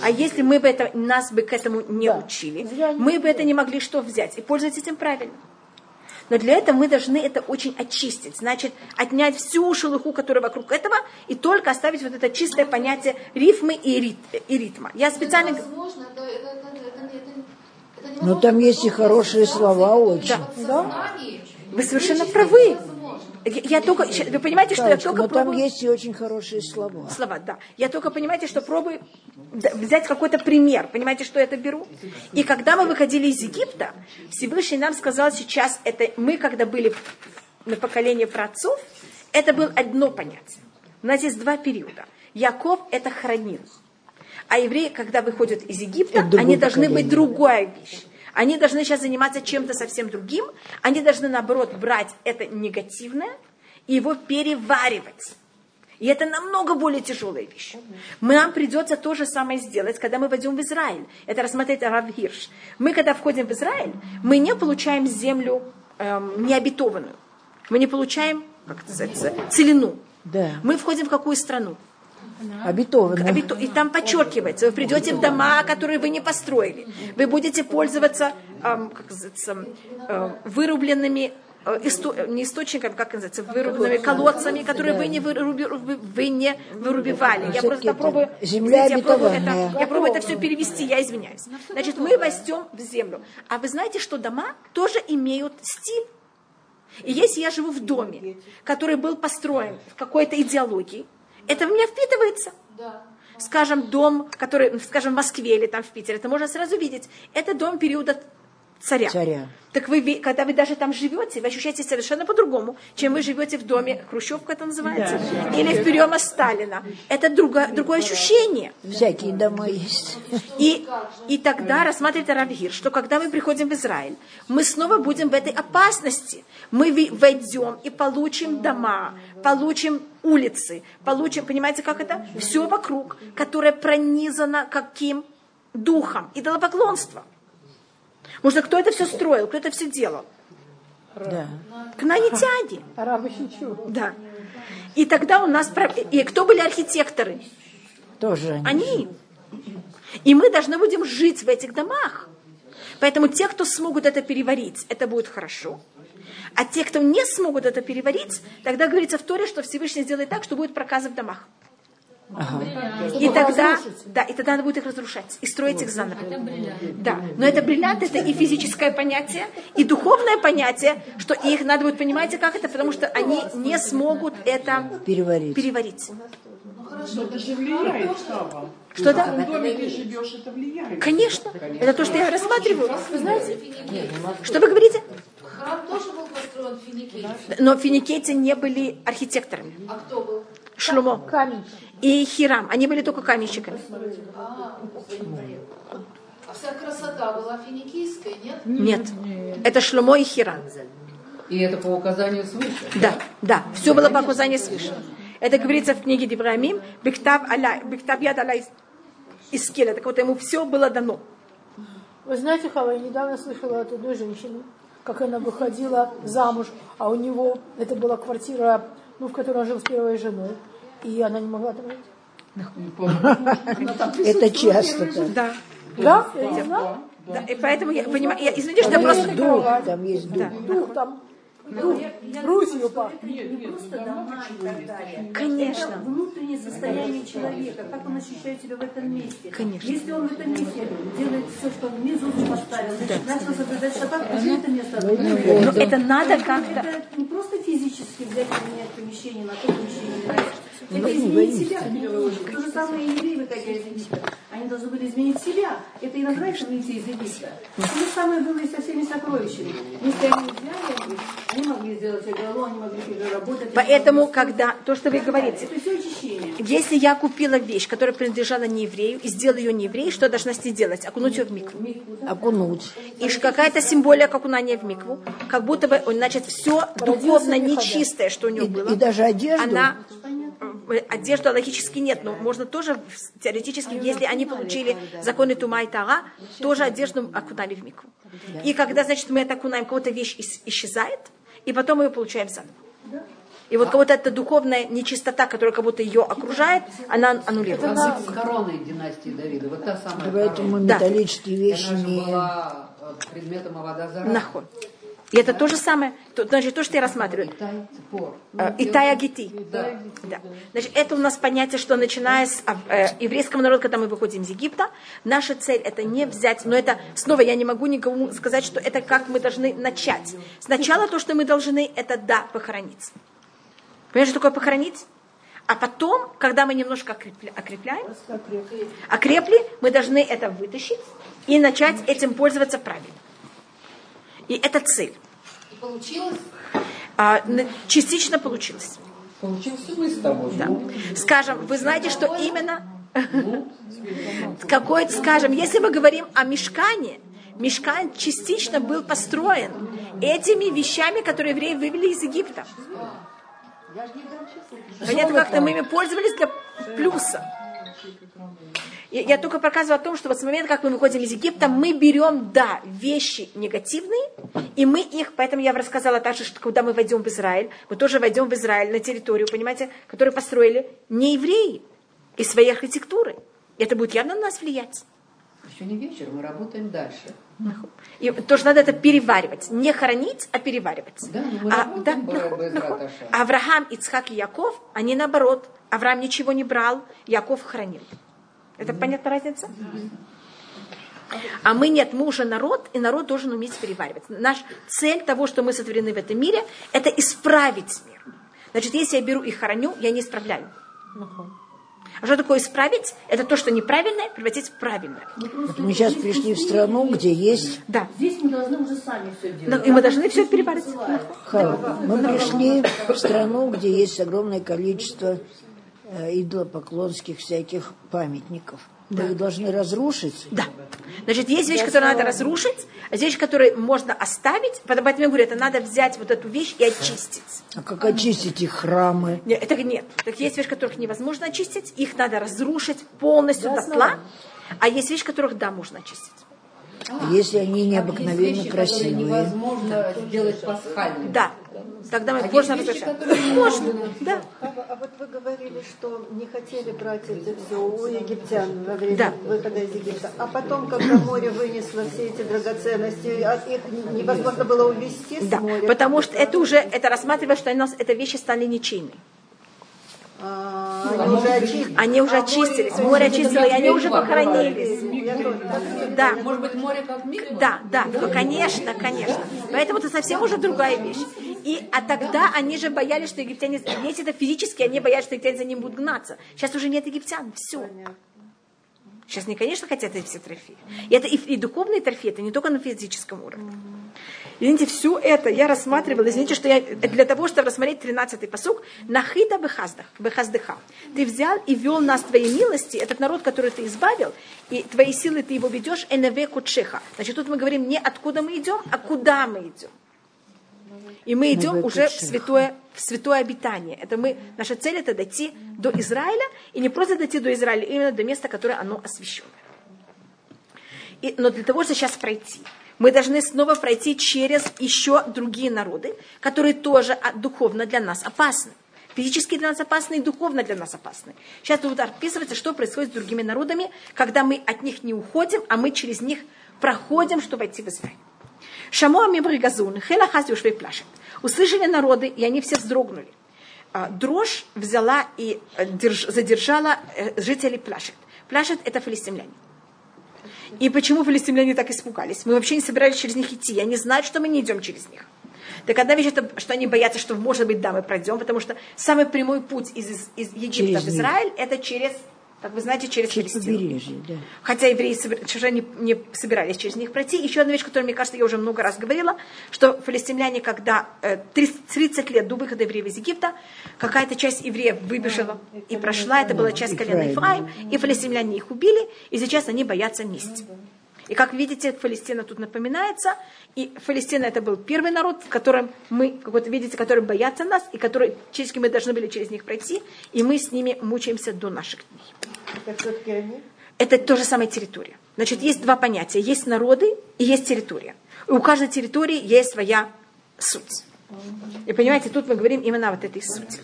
А если мы бы это, нас бы к этому не учили, Зря не мы бы это не могли что взять и пользоваться этим правильно. Но для этого мы должны это очень очистить. Значит, отнять всю шелуху, которая вокруг этого, и только оставить вот это чистое понятие рифмы и, рит, и ритма. Я специально... Это возможно, это, это, это, это, это, Но. Ну, там есть и хорошие слова очень. Да. Сознании Вы совершенно вычислить правы. Я, я только... Вы понимаете, что я Танечка, только но там пробую... есть и очень хорошие слова. слова, да. Я только, понимаете, что пробую взять какой-то пример. Понимаете, что я это беру? И когда мы выходили из Египта, Всевышний нам сказал сейчас, это мы, когда были на поколении праотцов, это было одно понятие. У нас есть два периода. Яков – это хранил. А евреи, когда выходят из Египта, Это они должны быть поколение. другая вещь. Они должны сейчас заниматься чем-то совсем другим. Они должны, наоборот, брать это негативное и его переваривать. И это намного более тяжелая вещь. Мы, нам придется то же самое сделать, когда мы войдем в Израиль. Это рассмотреть Рав Гирш. Мы, когда входим в Израиль, мы не получаем землю эм, необетованную. Мы не получаем, как это называется, целину. Да. Мы входим в какую страну? Обетованно. Обито- И там подчеркивается, вы придете в дома, которые вы не построили. Вы будете пользоваться эм, как называется, э, вырубленными исто- не источниками, как называется, вырубленными колодцами, которые вы не, выруби- вы, не вырубивали. Я просто это пробую, земля я пробую, обетованная. это, я пробую это все перевести, я извиняюсь. Значит, мы войдем в землю. А вы знаете, что дома тоже имеют стиль? И если я живу в доме, который был построен в какой-то идеологии, это в меня впитывается. Скажем, дом, который, скажем, в Москве или там в Питере, это можно сразу видеть. Это дом периода царя. Царя. Так вы, когда вы даже там живете, вы ощущаете совершенно по-другому, чем вы живете в доме Хрущевка это называется, или в приема Сталина. Это другое, другое ощущение. Всякие дома есть. И, и тогда рассматривает Равгир, что когда мы приходим в Израиль, мы снова будем в этой опасности. Мы войдем и получим дома, получим улицы, получим, понимаете, как это? Все вокруг, которое пронизано каким духом идолопоклонства. Может, кто это все строил, кто это все делал? Да. Кнаитяне. Арабы. Да. И тогда у нас... И кто были архитекторы? Тоже они. Они. И мы должны будем жить в этих домах. Поэтому те, кто смогут это переварить, это будет хорошо. А те, кто не смогут это переварить, тогда говорится в Торе, что Всевышний сделает так, что будет проказы в домах. И тогда, да, и тогда надо будет их разрушать и строить их заново. Да, но это бриллиант, это и физическое понятие, и духовное понятие, что их надо будет, понимаете, как это, потому что они не смогут это Переварить. переварить. Но это же влияет. Что В да? каком доме живешь, это влияет. Конечно, это то, что я рассматриваю. Вы знаете. Что вы говорите? Храм тоже был построен финикийцами. Но финикийцы не были архитекторами. А кто был? Шломо Камень. И Хирам, они были только каменщиками. А, вся красота была финикийская, нет? Нет, это Шломо и Хирам. И это по указанию свыше. Да, да, все было по указанию свыше. Это говорится в книге Дибрамим, Бектав Аля, Бектав Яд Аля из Келя. Так вот, ему все было дано. Вы знаете, Хава, я недавно слышала от одной женщины, как она выходила замуж, а у него, это была квартира, ну, в которой он жил с первой женой, и она не могла там жить. Это часто так. Да. Да? Я не знала. да. И поэтому я понимаю, я, извините, что я Там просто... есть дух, там есть дух. Дух там, дух, Русью пахнет. Не просто дома и так далее. Конечно. Это внутреннее состояние человека, как он ощущает себя в этом месте. Конечно. Если он в этом месте делает все, что внизу поставил, значит, начал соблюдать шаббат, почему это место? Но это надо как-то... Это не просто физически взять и поменять помещение на то помещение. Это изменить себя. То же самое и евреи, выходя из Египта. они должны были изменить себя. Это и называется выйти из Египта. То же самое было и со всеми сокровищами. Если они взяли они могли сделать оголо, они могли переработать. Поэтому, когда то, что вы говорите, Это все очищение. если я купила вещь, которая принадлежала не еврею, и сделала ее не еврею, что я должна с ней делать? Окунуть ее в микву. Окунуть. И какая-то символика окунания в микву, как будто бы, значит, все духовно нечистое, что у нее было, и даже одежду. она одежду логически нет, но можно тоже теоретически, если они получили законы Тума и Тара, тоже одежду окунали в микву. И когда, значит, мы это окунаем, кого-то вещь ис- исчезает, и потом мы ее получаем заново. И вот кого-то эта духовная нечистота, которая как будто ее окружает, она аннулируется. С короной династии Давида. Вот та самая Поэтому корона. Да. металлические вещи Она не... была э, предметом Авадазара. Нахон. И это то же самое, то, значит, то, что я рассматриваю. Итай. Э, Итая Гити. Да. Да. Значит, это у нас понятие, что начиная с э, еврейского народа, когда мы выходим из Египта, наша цель это не взять, но это снова я не могу никому сказать, что это как мы должны начать. Сначала то, что мы должны, это да, похоронить. Понимаешь, что такое похоронить? А потом, когда мы немножко окрепля- окрепляем, окрепли, мы должны это вытащить и начать этим пользоваться правильно. И это цель. Получилось? А, частично получилось. С тобой. Да. Скажем, вы знаете, что именно какой, скажем, если мы говорим о мешкане, мешкан частично был построен этими вещами, которые евреи вывели из Египта. Понятно, как-то мы ими пользовались для плюса. Я, я только показываю о том, что вот с момента, как мы выходим из Египта, мы берем, да, вещи негативные, и мы их, поэтому я вам рассказала также, что когда мы войдем в Израиль, мы тоже войдем в Израиль на территорию, понимаете, которую построили не евреи из своей архитектуры. И это будет явно на нас влиять. еще не вечер, мы работаем дальше. И тоже надо это переваривать. Не хоронить, а переваривать. Да, но мы А, да, нахуй, нахуй. Авраам, Ицхак и Яков, они наоборот. Авраам ничего не брал, Яков хранил. Это понятна разница? А мы нет, мы уже народ, и народ должен уметь переваривать. Наш цель того, что мы сотворены в этом мире, это исправить мир. Значит, если я беру и хороню, я не исправляю. А что такое исправить? Это то, что неправильное, превратить в правильное. Вот мы сейчас пришли в страну, где есть... Да. Здесь мы должны уже сами все Ну, делать. И мы должны все переварить. Мы пришли в страну, где есть огромное количество идолопоклонских всяких памятников. Мы их должны разрушить. Да. Значит, есть вещь, которую надо разрушить, а есть вещь, которую можно оставить. Поэтому я говорю, это надо взять вот эту вещь и очистить. А как очистить их храмы? Нет, это нет. Так есть вещи, которых невозможно очистить, их надо разрушить полностью до тла. А есть вещи, которых да, можно очистить. Если они Есть необыкновенно вещи, которые красивые. невозможно сделать пасхальными. Да. Тогда мы А можно есть вещи, которые Можно, да. А, а вот вы говорили, что не хотели брать это все у египтян во время Да. выхода из Египта. А потом, когда море вынесло все эти драгоценности, а их невозможно было увезти с Да, моря. потому что это уже, это рассматривает, что у нас это вещи стали ничейными. А, они уже очистили. Они уже очистились, море очистило, и они уже похоронились. Да. Может быть, море как мир? Да, да, конечно, конечно. Поэтому это совсем уже другая вещь. И, а тогда они же боялись, что египтяне, если это физически, они боялись, что египтяне за ним будут гнаться. Сейчас уже нет египтян, все. Сейчас они, конечно, хотят эти все трофеи. И это и, и духовные трофеи, это не только на физическом уровне. Извините, все это я рассматривала, извините, что я для того, чтобы рассмотреть 13-й посук, нахита бехаздах, бехаздыха. Ты взял и вел нас твоей милости, этот народ, который ты избавил, и твои силы ты его ведешь, эневе кучеха. Значит, тут мы говорим не откуда мы идем, а куда мы идем. И мы идем уже в святое, в святое обитание. Это мы, наша цель это дойти до Израиля, и не просто дойти до Израиля, именно до места, которое оно освящено. И, но для того, чтобы сейчас пройти, мы должны снова пройти через еще другие народы, которые тоже а, духовно для нас опасны. Физически для нас опасны и духовно для нас опасны. Сейчас тут описывается, что происходит с другими народами, когда мы от них не уходим, а мы через них проходим, чтобы войти в Израиль. Шамоа мибригазун, хелахаз юшвей плашет. Услышали народы, и они все вздрогнули. А, Дрожь взяла и э, держ- задержала э, жителей Плашет. Плашет – это филистимляне. И почему филистимляне так испугались? Мы вообще не собирались через них идти. Они знают, что мы не идем через них. Так одна вещь, это, что они боятся, что, может быть, да, мы пройдем, потому что самый прямой путь из, из- из Египта Через в. Израиль – это через как вы знаете, через Через Палестину. побережье, да. Хотя евреи уже не, не собирались через них пройти. Еще одна вещь, которую, мне кажется, я уже много раз говорила, что палестиняне, когда э, 30, 30 лет до выхода евреев из Египта, какая-то часть евреев выбежала и прошла, это была часть колена Ефраим, и палестиняне их убили, и сейчас они боятся мести. И как видите, Палестина тут напоминается. И Палестина это был первый народ, в котором мы, как вот видите, которые боятся нас, и которые, через мы должны были через них пройти, и мы с ними мучаемся до наших дней. Это все-таки они? Это то же самое территория. Значит, есть два понятия. Есть народы и есть территория. И у каждой территории есть своя суть. И понимаете, тут мы говорим именно вот этой сути.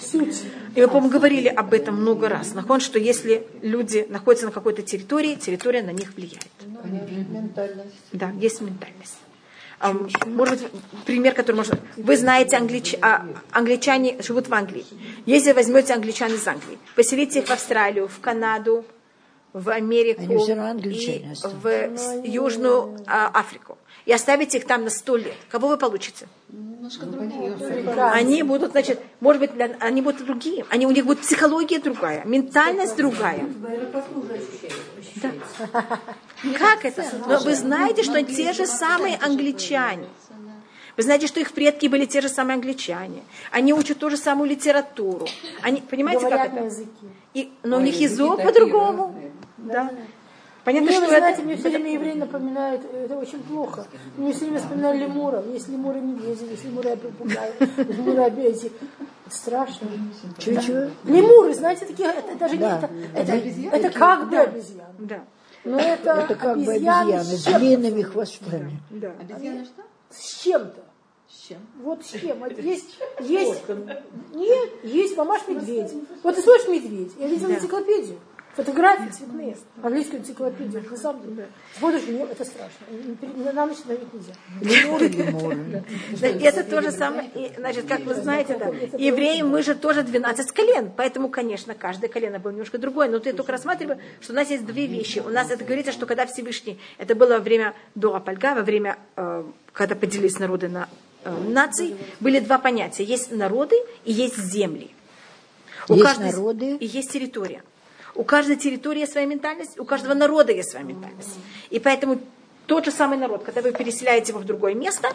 Суть. И мы, по-моему, говорили об этом много раз. Нахон, что если люди находятся на какой-то территории, территория на них влияет. Ментальность. Да, есть ментальность. А, Может быть, пример, который можно... Вы знаете, англич... а, англичане живут в Англии. Если возьмете англичан из Англии, поселите их в Австралию, в Канаду, в Америку и в Южную а, Африку, и оставите их там на сто лет, кого вы получите? Они будут, значит, может быть, для- они будут другие. Они, у них будет психология другая, ментальность другая. Да. Как это? Но вы знаете, что те же самые англичане. Вы знаете, что их предки были те же самые англичане. Они учат ту же самую литературу. Они, понимаете, Говорят как на это? языке. И, но у них языки язык по-другому. Да. Понятно, Мне, что вы знаете, это... мне все время евреи напоминают, это очень плохо. Мне все время вспоминали лемуров. Есть лемуры медведи, есть лемуры попугаи, лемуры. Это страшно. Чего-чего? Лемуры, знаете, такие, это даже Да. не это, это, это как бы обезьяны. Да. Но это, Это как бы обезьяны обезьяны с длинными хвостами. Да. Обезьяна что? С чем-то. С чем? Вот с чем. Вот Есть, есть, нет, есть мамаш медведь. Вот ты слышишь медведь? Я видела энциклопедию. Фотографии цветные. Английскую энциклопедию. На самом деле. Смотришь, это страшно. На ночь смотреть нельзя. Это то же самое, значит, как вы знаете, да, евреи, мы же тоже 12 колен, поэтому, конечно, каждое колено было немножко другое, но ты только рассматривай, что у нас есть две вещи. У нас это говорится, что когда Всевышний, это было во время Дуа Пальга, во время, э, когда поделились народы на э, нации, были два понятия. Есть народы и есть земли. Есть народы. И есть территория. У каждой территории есть своя ментальность, у каждого народа есть своя ментальность. И поэтому тот же самый народ, когда вы переселяете его в другое место,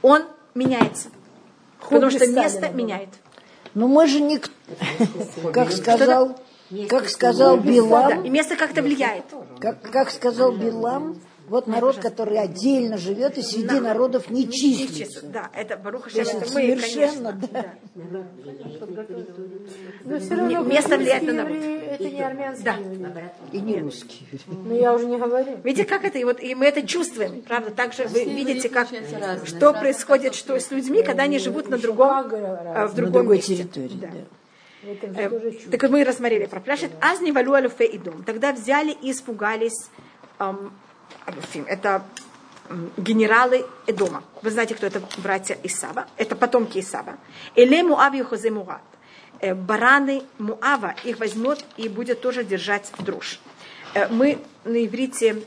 он меняется. Потому что Сталина место было. меняет. Но мы же не... Как сказал, как сказал Да, и Билам, место как-то влияет. как, как сказал Билам, вот народ, который отдельно живет и среди народов не числится. Да, это Баруха есть это мы, совершенно, конечно. да. Но все равно Место влияет на народ. это не армянские Да. евреи. И не русские. Но я уже не говорю. Видите, как это? И, вот, и мы это чувствуем, правда? Также вы видите, как, что происходит что с людьми, когда они живут на другом, э, в На другом другой месте. территории. Да. Э. Так вот мы рассмотрели про пляшет. Аз не валю алюфе и дом. Тогда взяли и испугались алюфим. Это генералы Эдома. Вы знаете, кто это братья Исава? Это потомки Исава. Эле Муав Йохозе Мурат. Э, Бараны Муава их возьмет и будет тоже держать дрожь. Э, Мы на иврите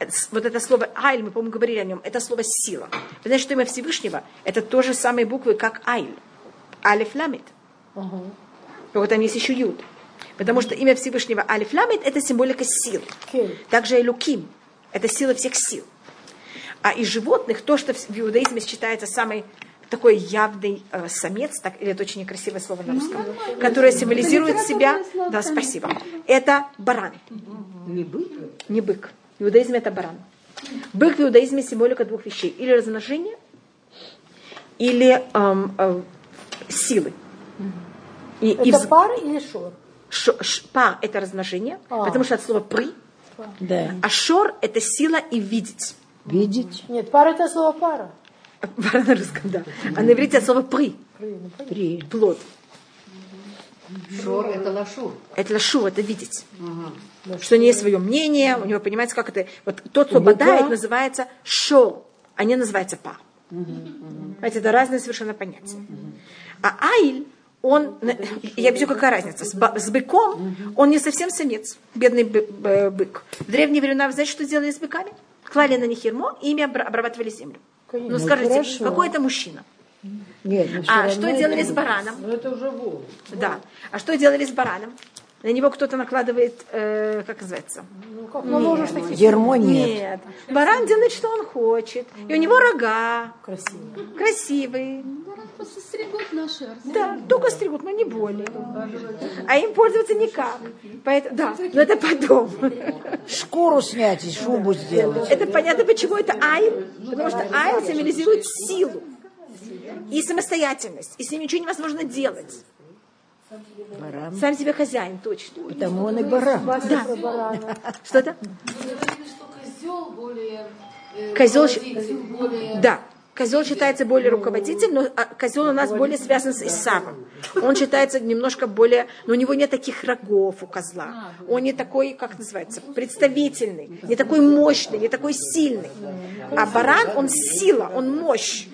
э, вот это слово «айль», мы, по-моему, говорили о нем, это слово «сила». Вы знаете, что имя Всевышнего – это то же самые буквы, как «айль». «Алиф ламит». Вот там есть еще Юд. Потому что имя Всевышнего Алиф Ламит – это символика. Кель. Также и Луким – это сила всех сил. А из животных, то, что в иудаизме считается самый такой явный э, самец, так, или это очень некрасивое слово на русском, которое символизирует себя, да, спасибо, это баран, Не бык? не бык. В иудаизме это баран. Бык в иудаизме символика двух вещей. Или размножения, или эм, э, силы. И, и Это вз- пар или шор? Ш- ш- пар – это размножение, А. потому что от слова «при», Да. а шор – это сила и видеть. Видеть? Нет, пара это слово пара. Пара на русском, да. А на иврите от слова «при» При. – плод. Шор это лашур. Это лашу, это видеть. Что у нее есть свое мнение, у него, понимаете, как это... Вот тот, кто бодает, называется шор, а не называется пар. Понимаете, это разные совершенно понятия. А айль, он, я объясню, какая разница. С, быком он не совсем самец, бедный бык. В древние времена, вы знаете, что делали с быками? Клали на них ермо, и ими обра- обрабатывали землю. Ну Ну, скажите, хорошо. какой это мужчина? Нет, А что делали с бараном? Ну это уже волк. Да. А что делали с бараном? На него кто-то накладывает, э, как называется? Ну, как наложишь такие Дерьмо нет. Нет. Баран делает, что он хочет. И у него рога красивые. красивые. Просто стригут наши арты. Да, только стригут, но не более. А им пользоваться никак. Поэтому, да, но это потом. Шкуру снять и шубу сделать. Это понятно, почему это айл. Потому что айл символизирует силу и самостоятельность. И с ним ничего невозможно делать. Баран. Сам себе хозяин, точно. Потому он и баран. Да. Что это? Козел более... э, Козел более... Да. Козел считается более руководитель, но а, козел у нас более связан с Исавом. Он считается немножко более, но у него нет таких рогов у козла. Он не такой, как называется, представительный, не такой мощный, не такой сильный. А баран, он сила, он мощь.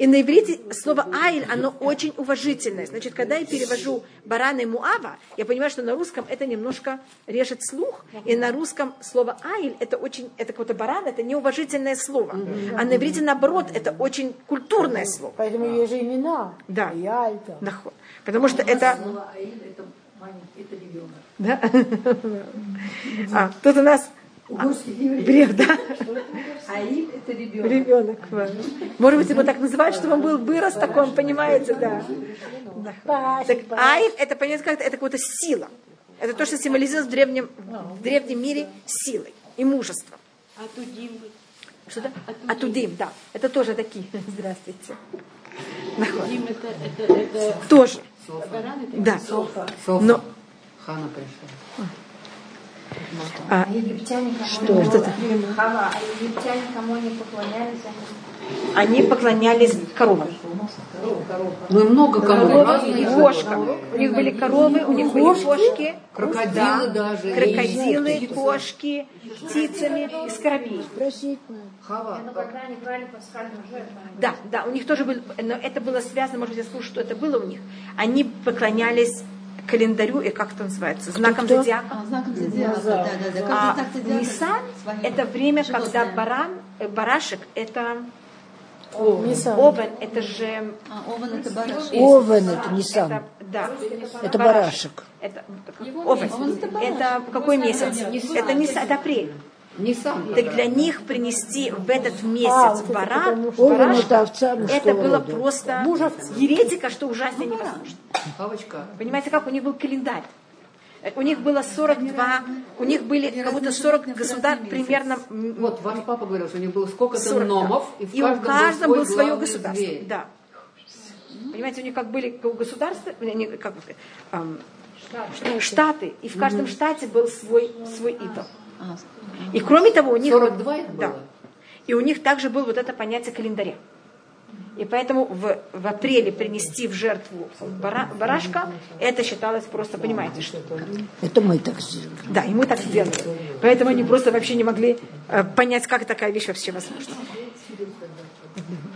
И на иврите слово «айль», оно очень уважительное. Значит, когда я перевожу барана и муава, я понимаю, что на русском это немножко режет слух. И на русском слово «айль» это очень, это какой-то баран, это неуважительное слово. А на иврите, наоборот, это очень культурное слово. Поэтому есть же имена. Да. И. Наход. Потому что это... Да? А, тут у нас а, брев, да? Аид – это ребенок. Ребенок. Может быть, его так называют, чтобы он был вырос таком, понимаете, да. Так Аид, это, понятно, как это какая-то сила. Это то, что символизирует в древнем, в древнем мире силой и мужеством. Что-то? Атудим, да. Это тоже такие. Здравствуйте. Наход. это, это, это Тоже. это Да. Софа. Но Хана пришла. А, Египтяне Что? кому Что это? Хава, а египтяне кому они поклонялись? Они они поклонялись коровам. Ну и много кому. Коровам кошкам. У них были коровы, у них были кошки, Крокодилы да, даже. крокодилы, кошки, птицами и скоробей. Хава. Они Да, да, у них тоже был, но это было связано, может быть, я скажу, что это было у них. Они поклонялись календарю, и как это называется, знаком кто? зодиака. А, знаком зодиака. Да, да, да. А Нисан это время, когда животное. баран, э, барашек, это овен, это же А, овен это барашек. Овен это не сам. это, да, Это барашек. Это овен. овен это барашек. Это какой месяц? Это не это апрель. Не сам. Так для них принести в этот А, месяц вот это баран, Овен барашка, это овца это было рода. просто еретика, что ужасно невозможно. Хавочка. Понимаете, как у них был календарь? Э, У них было 42, у них были как будто 40 государств примерно. Вот ваш папа говорил, что у них было сколько-то 40, да. номов, и в И у каждом, каждом был был свой свое государство. зверь. Да. Понимаете, у них как были государства, не, как сказать, ам, штаты, и в каждом штате был свой, свой идол. И кроме того, у них... 42 их Да. было? И у них также было вот это понятие календаря. И поэтому в, в апреле принести в жертву бара- барашка, это считалось просто, понимаете, что Это мы так сделали. Да, и мы так сделали. Поэтому они просто вообще не могли э, понять, как такая вещь вообще возможна.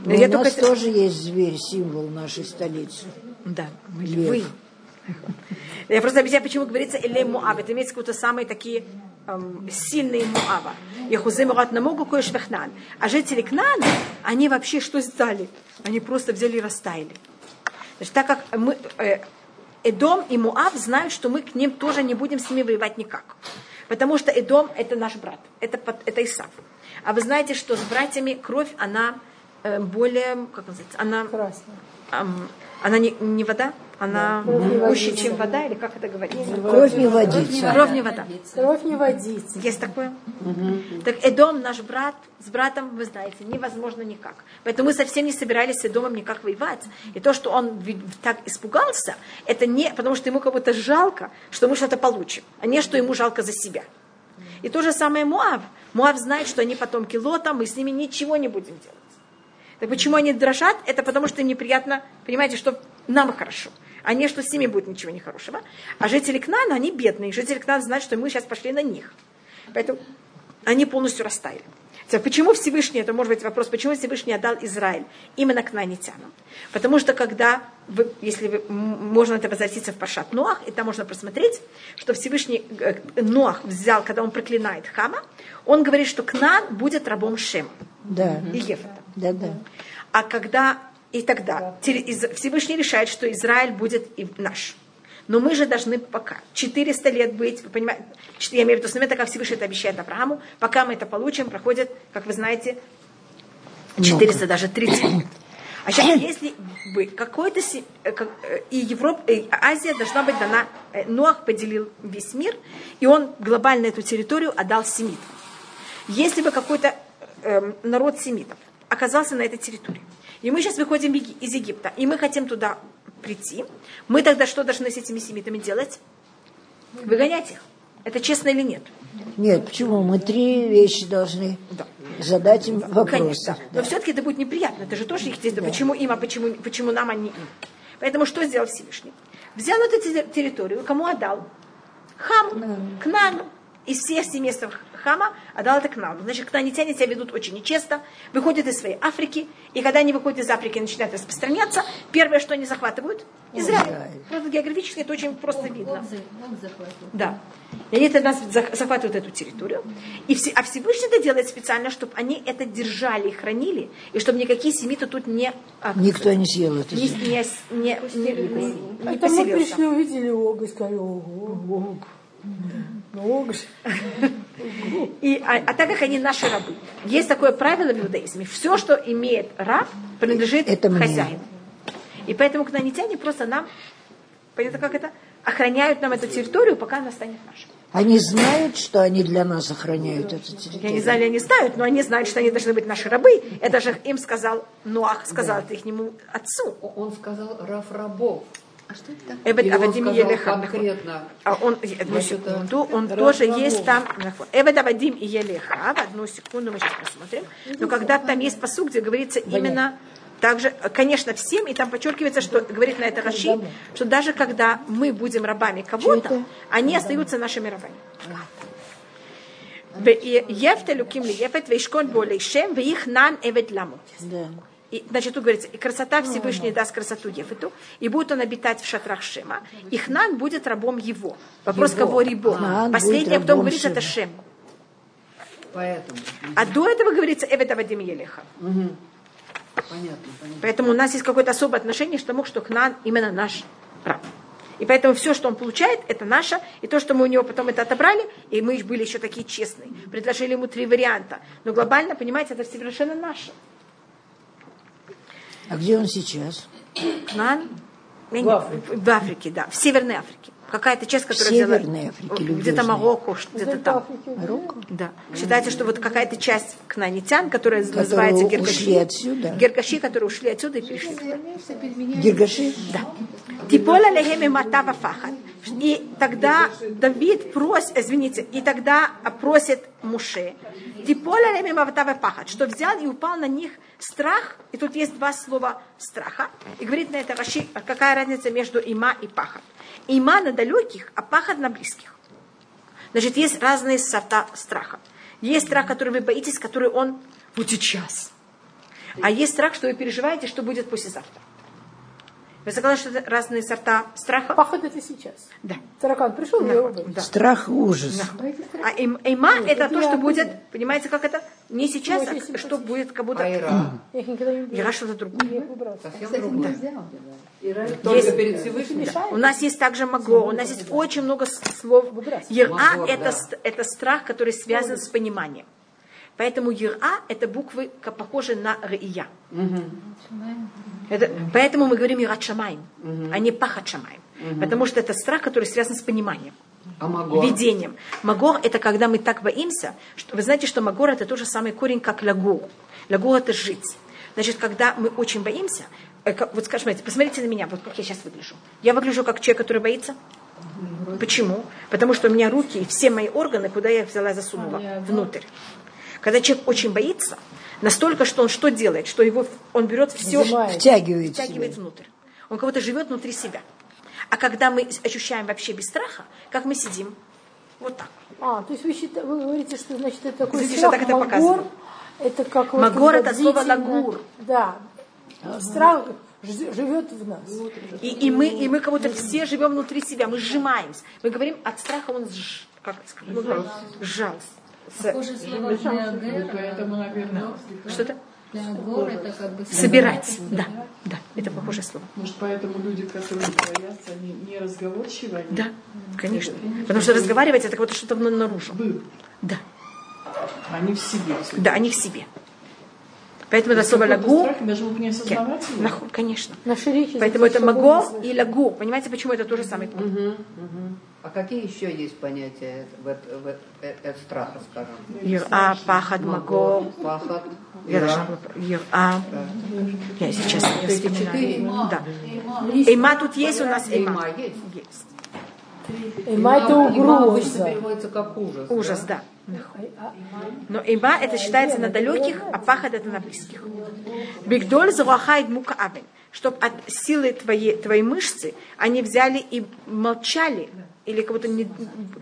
Но Я у только нас тоже есть зверь, символ нашей столицы. Да, мы львы. Я просто объясняю, почему говорится Эле Муав. Это имеется какие-то самые такие сильные Муава. Яхузы Мурат Намогу Кой Швехнан. А жители Кнана, они вообще что сделали? Они просто взяли и растаяли. Значит, так как мы, э, Эдом и Муав знают, что мы к ним тоже не будем с ними воевать никак. Потому что Эдом это наш брат, это, это Исав. А вы знаете, что с братьями кровь, она э, более, как называется, она, Красная. ам, она не, не вода, она гуще, чем вода, или как это говорится? Кровь не водится. Кровь не вода. Кровь не водится. Есть такое? Так Эдом, наш брат, с братом, вы знаете, невозможно никак. Поэтому мы совсем не собирались с Эдомом никак воевать. И то, что он так испугался, это не потому, что ему как будто жалко, что мы что-то получим, а не что ему жалко за себя. И то же самое Муав. Муав знает, что они потомки Лота, мы с ними ничего не будем делать. Так почему они дрожат? Это потому, что им неприятно, понимаете, что нам хорошо, а не что с ними будет ничего нехорошего. А жители Кнана, они бедные. Жители Кнана знают, что мы сейчас пошли на них. Поэтому они полностью растаяли. Почему Всевышний, это может быть вопрос, почему Всевышний отдал Израиль именно к нанитянам? Потому что когда, вы, если вы, можно это возвратиться в Пашат Ноах, и там можно просмотреть, что Всевышний э, Ноах взял, когда он проклинает Хама, он говорит, что Кнан будет рабом Шема Да, и Ефета. Да, да. А когда и тогда из- Всевышний решает, что Израиль будет и наш. Но мы же должны пока 400 лет быть, вы понимаете, я имею в виду с момента, как Всевышний это обещает Аврааму, пока мы это получим, проходит, как вы знаете, 400, даже 30 лет. А сейчас, если бы какой-то э, как, э, и Европа, и Азия должна быть дана, э, Ноах поделил весь мир, и он глобально эту территорию отдал семитам. Если бы какой-то эм, народ семитов оказался на этой территории, и мы сейчас выходим из Египта, и мы хотим туда прийти, мы тогда что должны с этими семитами делать? Выгонять их. Это честно или нет? Нет, почему? Мы три вещи должны задать им вопросы. Конечно. Но все-таки это будет неприятно. Это же тоже их действие. Почему им, а почему, почему нам, а не им? Поэтому что сделал Всевышний? Взял эту те- территорию, кому отдал? Хаму, Кнану. Из всех семейств Хама отдал это Кнану. Значит, кнанитяне себя ведут очень нечестно, выходят из своей Африки, и когда они выходят из Африки и начинают распространяться, первое, что они захватывают, Израиль. Просто географически это очень просто видно. Да. И они тогда зах- захватывают эту территорию. И все, а Всевышний это делает специально, чтобы они это держали и хранили, и чтобы никакие семиты тут не, а, Никто не съел это. не, не, не, не- не- не Это мы поселился. пришли, увидели Ог и сказали, ого, Ог. Ну, Ог же. И, а, а так как они наши рабы, есть такое правило в иудаизме, все, что имеет раб, принадлежит Это хозяину. И поэтому кнанитяне просто нам, понятно как это, охраняют нам эту территорию, пока она станет нашей. Они знают, что они для нас охраняют эту Я не территорию. знаю, ли они знают, но они знают, что они должны быть наши рабы. Это же им сказал Ноах, сказал это их отцу. Он сказал Раф рабов. А что это такое? Эбет Авадим Елеха. конкретно. А он, одну секунду, он тоже есть там. Эбет Авадим и Елеха. В одну секунду мы сейчас посмотрим. Но когда там есть посуд, где говорится именно также, конечно, всем, и там подчеркивается, что говорит на это Раши, что даже когда мы будем рабами кого-то, они остаются нашими рабами. Ефта луким ли ефет, вейшкон болей шем, веих нан эвет ламу. И, значит, тут говорится, и красота Всевышний даст красоту Ефету, и будет он обитать в шатрах Шема, и Хнан будет рабом его. Вопрос, Его. кого рибо. Хнан Последнее, кто рабом говорит, это Шем. Поэтому. А до этого говорится Эвет Авадим Елеха. Мгм. Понятно, понятно. Поэтому у нас есть какое-то особое отношение к тому, что Хнан именно наш раб. И поэтому все, что он получает, это наше. И то, что мы у него потом это отобрали, и мы были еще такие честные. Предложили ему три варианта. Но глобально, понимаете, это совершенно наше. А где он сейчас? Кнан я В Африке. в Африке, да. В Северной Африке. Какая-то часть, В которая Северной взяла- Африке, Где-то. Марокко, где-то там. Марокко? Да. Считается, что вот какая-то часть кнанитян, которая Которые называется ушли Гергаши. отсюда. Гергаши, которые ушли отсюда и пришли. туда. Гиргаши? Да. Типола лехеми матава фахат. И тогда Давид просит, извините, и тогда просит Муше, Типола лехеми матава фахат, что взял и упал на них страх, и тут есть два слова страха, и говорит на это Раши, а какая разница между има и пахат. Има на далеких, а пахат на близких. Значит, есть разные сорта страха. Есть страх, который вы боитесь, который он вот сейчас. А есть страх, что вы переживаете, что будет послезавтра. Вы согласны, что это разные сорта страха? Пахот это сейчас. Да. Таракан пришел, его убил. да. Страх ужас. А им- эйма это то, я что определю. будет, понимаете, как это? Не сейчас, а что будет, как будто... Айра. Ира что-то другое. Я. Совсем другое. Только Есть- перед Всевышним. У нас есть также маго, у нас есть очень много слов. Ира это, да. это страх, который связан с пониманием. Поэтому Ира это буквы похожи на Рия. Это, поэтому мы говорим Ират Шамаем, а не Пахат Шамаем. Потому что это страх, который связан с пониманием. А Магор? видением. Магор это когда мы так боимся, что вы знаете, что магор это тот же самый корень, как лагур. Лагур это жить. Значит, когда мы очень боимся, э, как- вот скажем, посмотрите на меня, вот как я сейчас выгляжу. Я выгляжу как человек, который боится. Почему? Потому что у меня руки и все мои органы, куда я взяла, засунула внутрь. Когда человек очень боится, настолько, что он что делает, что его, он берет все, Сжимает. Втягивает втягивает себя. внутрь. Он как будто живет внутри себя. А когда мы ощущаем вообще без страха, как мы сидим, вот так. А, то есть вы, счита- вы говорите, что значит это такой Видите, страх, так это магор, это как вот Магор это слово лагур. Да. Страх ж- живет в нас. И, и мы, и мы как будто все живем внутри себя, мы сжимаемся. Мы говорим, от страха он сж, как, сказать, ну, сжался. Похоже слово. Поэтому, наверное, Что-то? Собирать, да, да, это похожее слово. Может, поэтому люди, которые боятся, они не разговорчивы, они Да, конечно. Потому что разговаривать это как что-то наружу. был. Да, Они в себе. да, они в себе. Поэтому это слово лагу. даже не конечно. Наши речи Поэтому это маго и лагу. Понимаете, почему это тоже самый пункт? Мгм, мгм. А какие еще есть понятия э- э- страха, скажем? Ира, пахад, маго. Пахот, Я ира. Я сейчас не вспоминаю. Да. Эйма тут есть у нас Эйма эйма. есть? Есть. Эйма это Эйма угроза. переводится как ужас. Ужас, да. Но эйма это считается на далеких, а пахад это на близких. Бигдоль зарахает мука авен. Чтобы от силы твоей, твоей мышцы они взяли и молчали, или как будто не,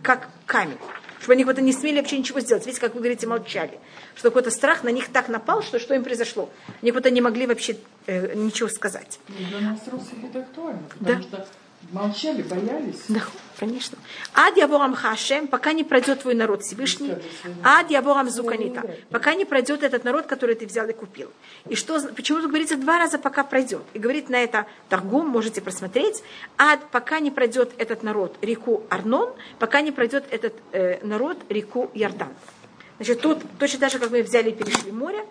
как камень. Чтобы они как будто не смели вообще ничего сделать. Видите, как вы говорите, молчали. Что какой-то страх на них так напал, что что им произошло. Они как будто не могли вообще э, ничего сказать. Для нас русских это актуально, Да. потому что молчали, боялись. Да, конечно. Ад яборам хашем, пока не пройдет твой народ Всевышний. Ад яборам зуканита, пока не пройдет этот народ, который ты взял и купил. И что, почему тут говорится два раза, пока пройдет? И говорит на это торгум, можете просмотреть. Ад, пока не пройдет этот народ реку Арнон, пока не пройдет этот э, народ реку Ярдан. Значит, тут точно так же, как мы взяли и перешли море,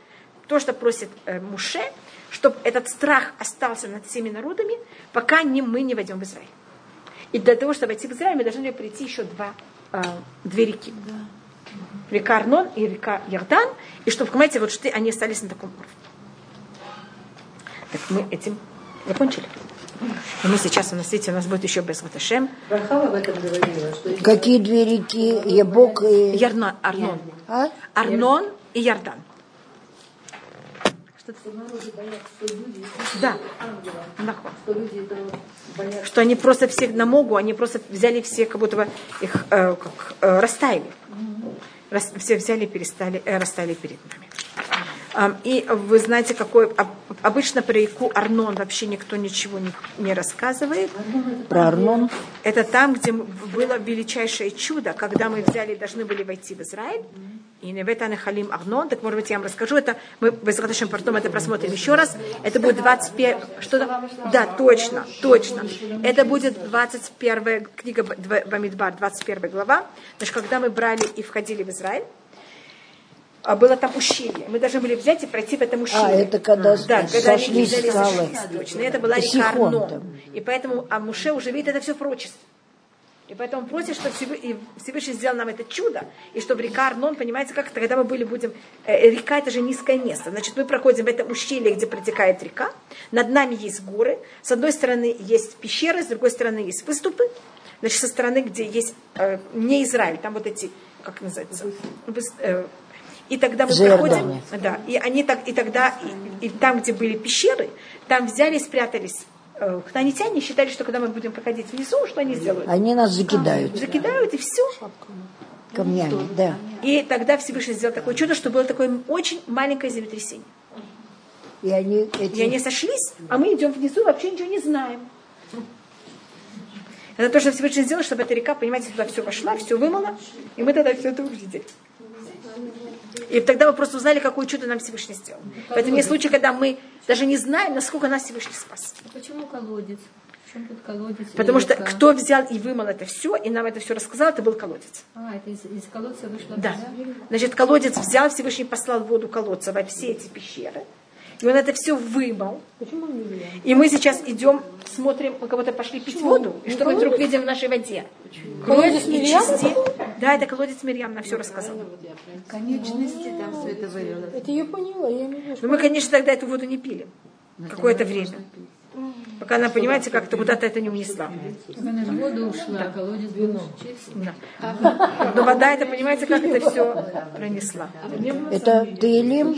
то, что просит э, Муше, чтобы этот страх остался над всеми народами, пока не, мы не войдем в Израиль. И для того, чтобы войти в Израиль, мы должны пройти еще два, э, две реки. Река Арнон и река Ярдан. И чтобы, понимаете, вот что они остались на таком уровне. Так мы этим закончили. И мы сейчас, у нас, видите, у нас будет еще без Ваташем. Какие две реки? Ябок и... Ярна, Арнон. А? Арнон и Ярдан. Да. Нахуй. что люди это боятся. Что они просто все на могу, они просто взяли все, как будто бы их э, как, э, растаяли. Рас- все взяли и перестали, э, растаяли перед нами. И вы знаете, какой об- обычно про реку Арнон вообще никто ничего не, не рассказывает. Про Арнон. Это там, где было величайшее чудо, когда мы взяли должны были войти в Израиль. И Неветан Халим Арнон, так может быть я вам расскажу, это мы в потом это просмотрим еще раз. Это будет 21... Что -то? Да, точно, точно. Это будет 21 книга Бамидбар, 21 глава. Значит, когда мы брали и входили в Израиль, а было там ущелье. Мы должны были взять и пройти в этом ущелье. А, это когда да, когда они сошлись взяли и скалы. точно. Это была река там. И поэтому а Муше уже видит это все прочество. И поэтому просит, чтобы Всевышний сделал нам это чудо, и чтобы река Арнон, понимаете, как это, когда мы были, будем... э, река это же низкое место. Значит, мы проходим в этом ущелье, где протекает река. Над нами есть горы. С одной стороны есть пещеры, с другой стороны есть выступы. Значит, со стороны, где есть э, не Израиль, там вот эти, как называется, э, и тогда мы За проходим, да, и они так, и тогда, и, и там, где были пещеры, там взяли и спрятались э, хнанитяне, считали, что когда мы будем проходить внизу, что они сделают? Они нас закидают Закидают и все. камнями, да. И тогда Всевышний сделал такое чудо, что было такое очень маленькое землетрясение. И они эти... И они сошлись, а мы идем внизу, вообще ничего не знаем. Это то, что Всевышний сделал, чтобы эта река, понимаете, туда все вошла, все вымыла, и мы тогда все это увидели. И тогда мы просто узнали, какое чудо нам Всевышний сделал. Поэтому есть случаи, когда мы даже не знаем, насколько нас Всевышний спас. А Почему колодец? В чем тут колодец? Потому что Река? кто взял и вымыл это все, и нам это все рассказал, это был колодец. А, это из, из колодца вышло Да. вода? Значит, колодец взял, Всевышний послал воду колодца во все эти пещеры. И он это все вымыл. Почему не видно? И мы сейчас идем, смотрим, мы кого-то пошли пить воду. И что мы вдруг видим в нашей воде? Колодец Мирьям? части. Да, это колодец Мирьям, нам все рассказал. Конечности там все это вылилось. Это я поняла, я имею в виду, Но мы, конечно, тогда эту воду не пили. Какое-то время. Пока она, понимаете, как-то куда-то это не унесла. Она же воду ушла, колодец был чист. Да. Но вода, это, понимаете, как это все пронесла. Это Тейлим,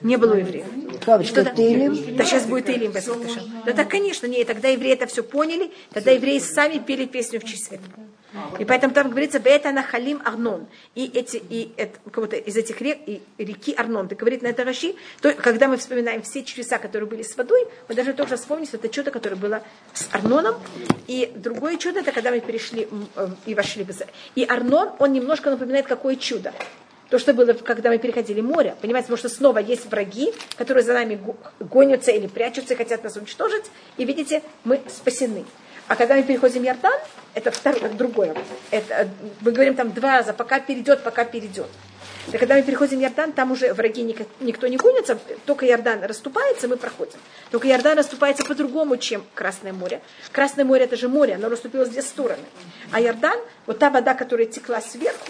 Не было евреев. Кавочка, Что-то- Тейлим. Да сейчас будет Илим без Латыша. Да так, конечно, не, тогда евреи это все поняли, тогда евреи сами пели песню в честь этого. И поэтому там говорится, это на Халим Арнон. И эти, и это, кого-то из этих рек, и реки Арнон. Ты говорит на это Раши, то когда мы вспоминаем все чудеса, которые были с водой, мы должны тоже вспомнить, что это чудо, которое было с Арноном. И другое чудо, это когда мы перешли э, и вошли в Израиль. И Арнон, он немножко напоминает, какое чудо. то, что было, когда мы переходили море. Понимаете, потому что снова есть враги, которые за нами го- гонятся или прячутся и хотят нас уничтожить. И видите, мы спасены. А когда мы переходим Иордан, это второе, другое. Это, мы говорим там два раза, пока перейдет, пока перейдет. И когда мы переходим Иордан, там уже враги никак- никто не гонится, только Иордан расступается, мы проходим. Только Иордан расступается по-другому, чем Красное море. Красное море это же море, оно расступилось в две стороны. А Иордан, вот та вода, которая текла сверху,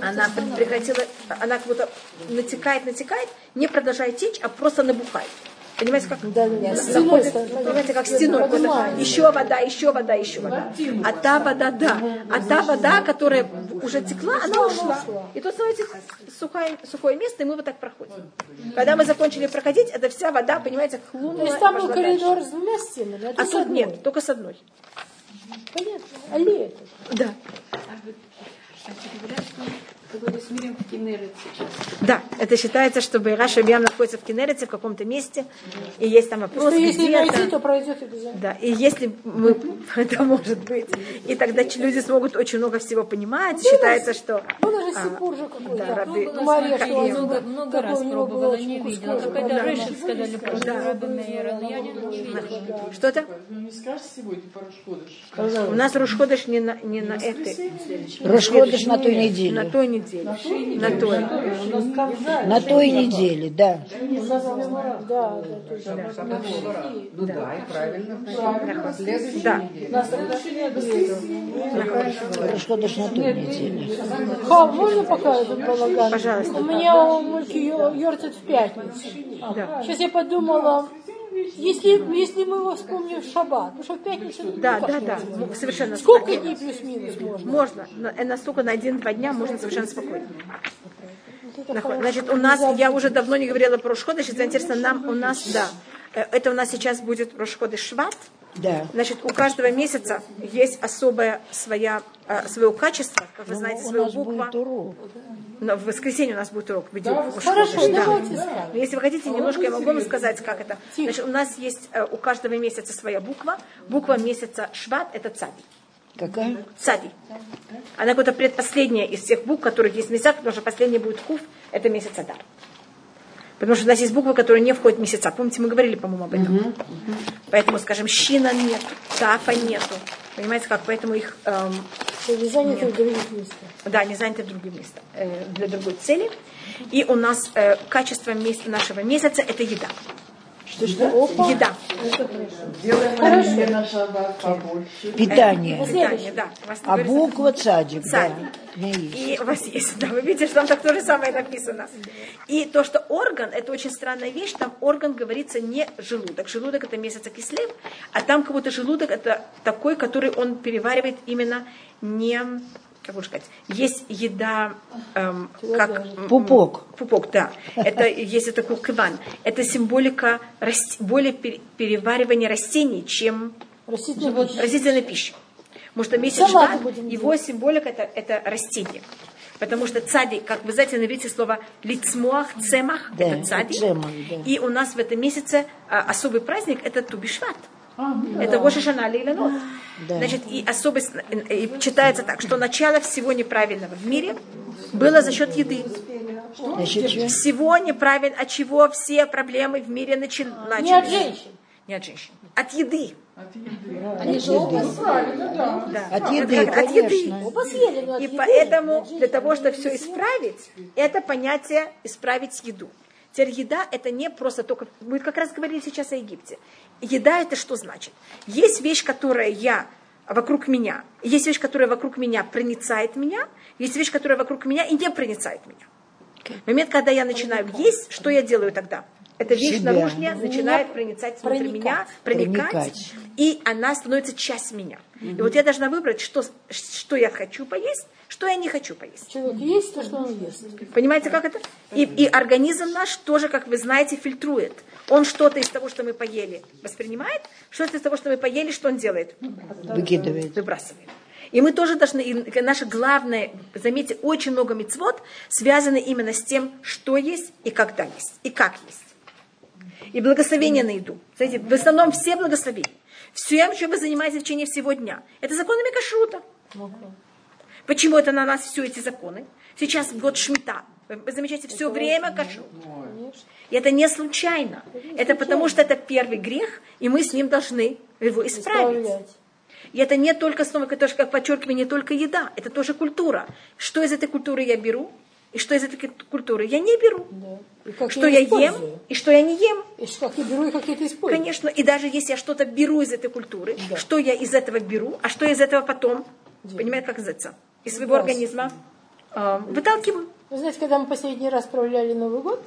она прекратила, она как будто натекает, натекает, не продолжает течь, а просто набухает. Понимаете, как Да, да, Стеной, понимаете, как стеной. Еще вода, еще вода, еще вода. А та вода, да. А та вода, которая уже текла, она ушла. И тут становится сухое, сухое место, и мы вот так проходим. Когда мы закончили проходить, это вся вода, понимаете, То хлунула. есть там и был коридор с двумя стенами, а А тут с тут одной. нет, только с одной. Понятно. Аллея. Да. Который Да, это считается, что Байраша Биам находится в Кенерете, в каком-то месте, и есть там вопрос, если где найти, это. то пройдет обязательно. Да, и если мы, это может быть, и тогда люди смогут очень много всего понимать, считается, что... Было же Сипур же какой-то. да, Раби- Ну, Мария, что Много, много раз пробовала, не видела. Да. раньше сказали про Рэбе Мейера, но я не видела. Что-то? Вы не скажете сегодня по Рашходыш? У нас Рушходыш не на, не на этой. Расходишь на той На неделе. Той неделе. На той. На той неделе, да. Да. Ну да, и правильно. На следующей неделе. Расходишь на той неделе. Хав, можно пока этот балаган? Пожалуйста. У меня у Мульки Йортит в пятницу. Сейчас я подумала, если, если мы его вспомним в шаббат, потому что в пятницу... Да, да, да. Ну, Совершенно Сколько дней плюс-минус можно? Можно. Э, Настолько на один-два дня можно совершенно спокойно. Значит, у нас, я уже давно не говорила про Рошходыш, если интересно, нам, у нас, да, э, это у нас сейчас будет Рошходыш Шват. Да. Значит, у каждого месяца есть особое своя, э, свое качество, как вы знаете, Ну, У свое нас буква. будет урок. Но в воскресенье у нас будет урок. Видео, Хорошо, да. давайте. Но Если вы хотите, немножко я могу вам сказать, как это. Значит, у нас есть э, у каждого месяца своя буква. Буква месяца Шват – это цади. Какая? Цади. Она какая-то предпоследняя из всех букв, которых есть в месяцах, потому что последняя будет Хуф – это месяц Адар. Потому что у нас есть буквы, которые не входят в месяца. Помните, мы говорили, по-моему, об этом. Поэтому, скажем, щина нет, тафа нету. Понимаете, как? Поэтому их эм, Чтобы заняты в других местах. да, не заняты в другое место, э, для другой цели. И у нас э, качество мес- нашего месяца – это еда. Что, что? Еда. Делаем оливье на шаббат побольше. Питание. Питание, да. А буква цадик, да. Цадик. И у вас есть, да, вы видите, что там так то же самое написано. И то, что орган, это очень странная вещь, там орган говорится не желудок. Желудок это месяц кислев, а там как будто желудок это такой, который он переваривает именно не, как можно сказать, есть еда, эм, как... Пупок. Пупок, да. Это есть такой киван. Это символика раст- более пере- переваривания растений, чем Растительная пища. растительной пищи. Потому что месяц будем его символика это, это растение. Потому что цади, как вы знаете, на иврите слово лицмуах, цемах, Да, это цади. цемах, да. И у нас в этом месяце а, особый праздник это Тубишват. Это Роша Шана Лейланот. Да. Значит, и особость, и читается так, что начало всего неправильного в мире было за счет еды. Значит, что? Всего неправильно, от чего все проблемы в мире начи- начались. Не от женщин. Не от женщин. От еды. Они же оба правильно, да. Да. От еды, от еды. Оба съели, но от И еды, поэтому от для того, чтобы все исправить, это понятие исправить еду. Теперь еда это не просто только... Мы как раз говорили сейчас о Египте. Еда это что значит? Есть вещь, которая я вокруг меня. Есть вещь, которая вокруг меня проницает меня. Есть вещь, которая вокруг меня и не проницает меня. В момент, когда я начинаю есть, что я делаю тогда? Эта вещь Себя. наружная начинает проницать внутрь проникать. меня, проникать, Проникать. и она становится часть меня. И вот я должна выбрать, что, что я хочу поесть, что я не хочу поесть. Человек есть то, что он ест. Понимаете, как это? И, и организм наш тоже, как вы знаете, фильтрует. Он что-то из того, что мы поели, воспринимает, что-то из того, что мы поели, что он делает? Выкидывает. Выбрасывает. И мы тоже должны, и наше главное, заметьте, очень много мецвод связаны именно с тем, что есть и когда есть, и как есть. И благословение на еду. Знаете, в основном все благословения. Всем, чем вы занимаетесь в течение всего дня. Это законами кашрута. Почему это на нас все эти законы? Сейчас год шмита. Вы замечаете, все время кашу. И это не случайно. Это потому, что это первый грех, и мы с ним должны его исправить. И это не только снова, тоже, как подчеркиваю, не только еда, это тоже культура. Что из этой культуры я беру, и что из этой культуры я не беру. Да. Что я, я ем, и что я не ем. И как я беру, и как я это использую. Конечно, и даже если я что-то беру из этой культуры, да. что я из этого беру, а что я из этого потом, да. понимаете, как называется, из своего организма э, выталкиваю. Вы знаете, когда мы последний раз справляли Новый год,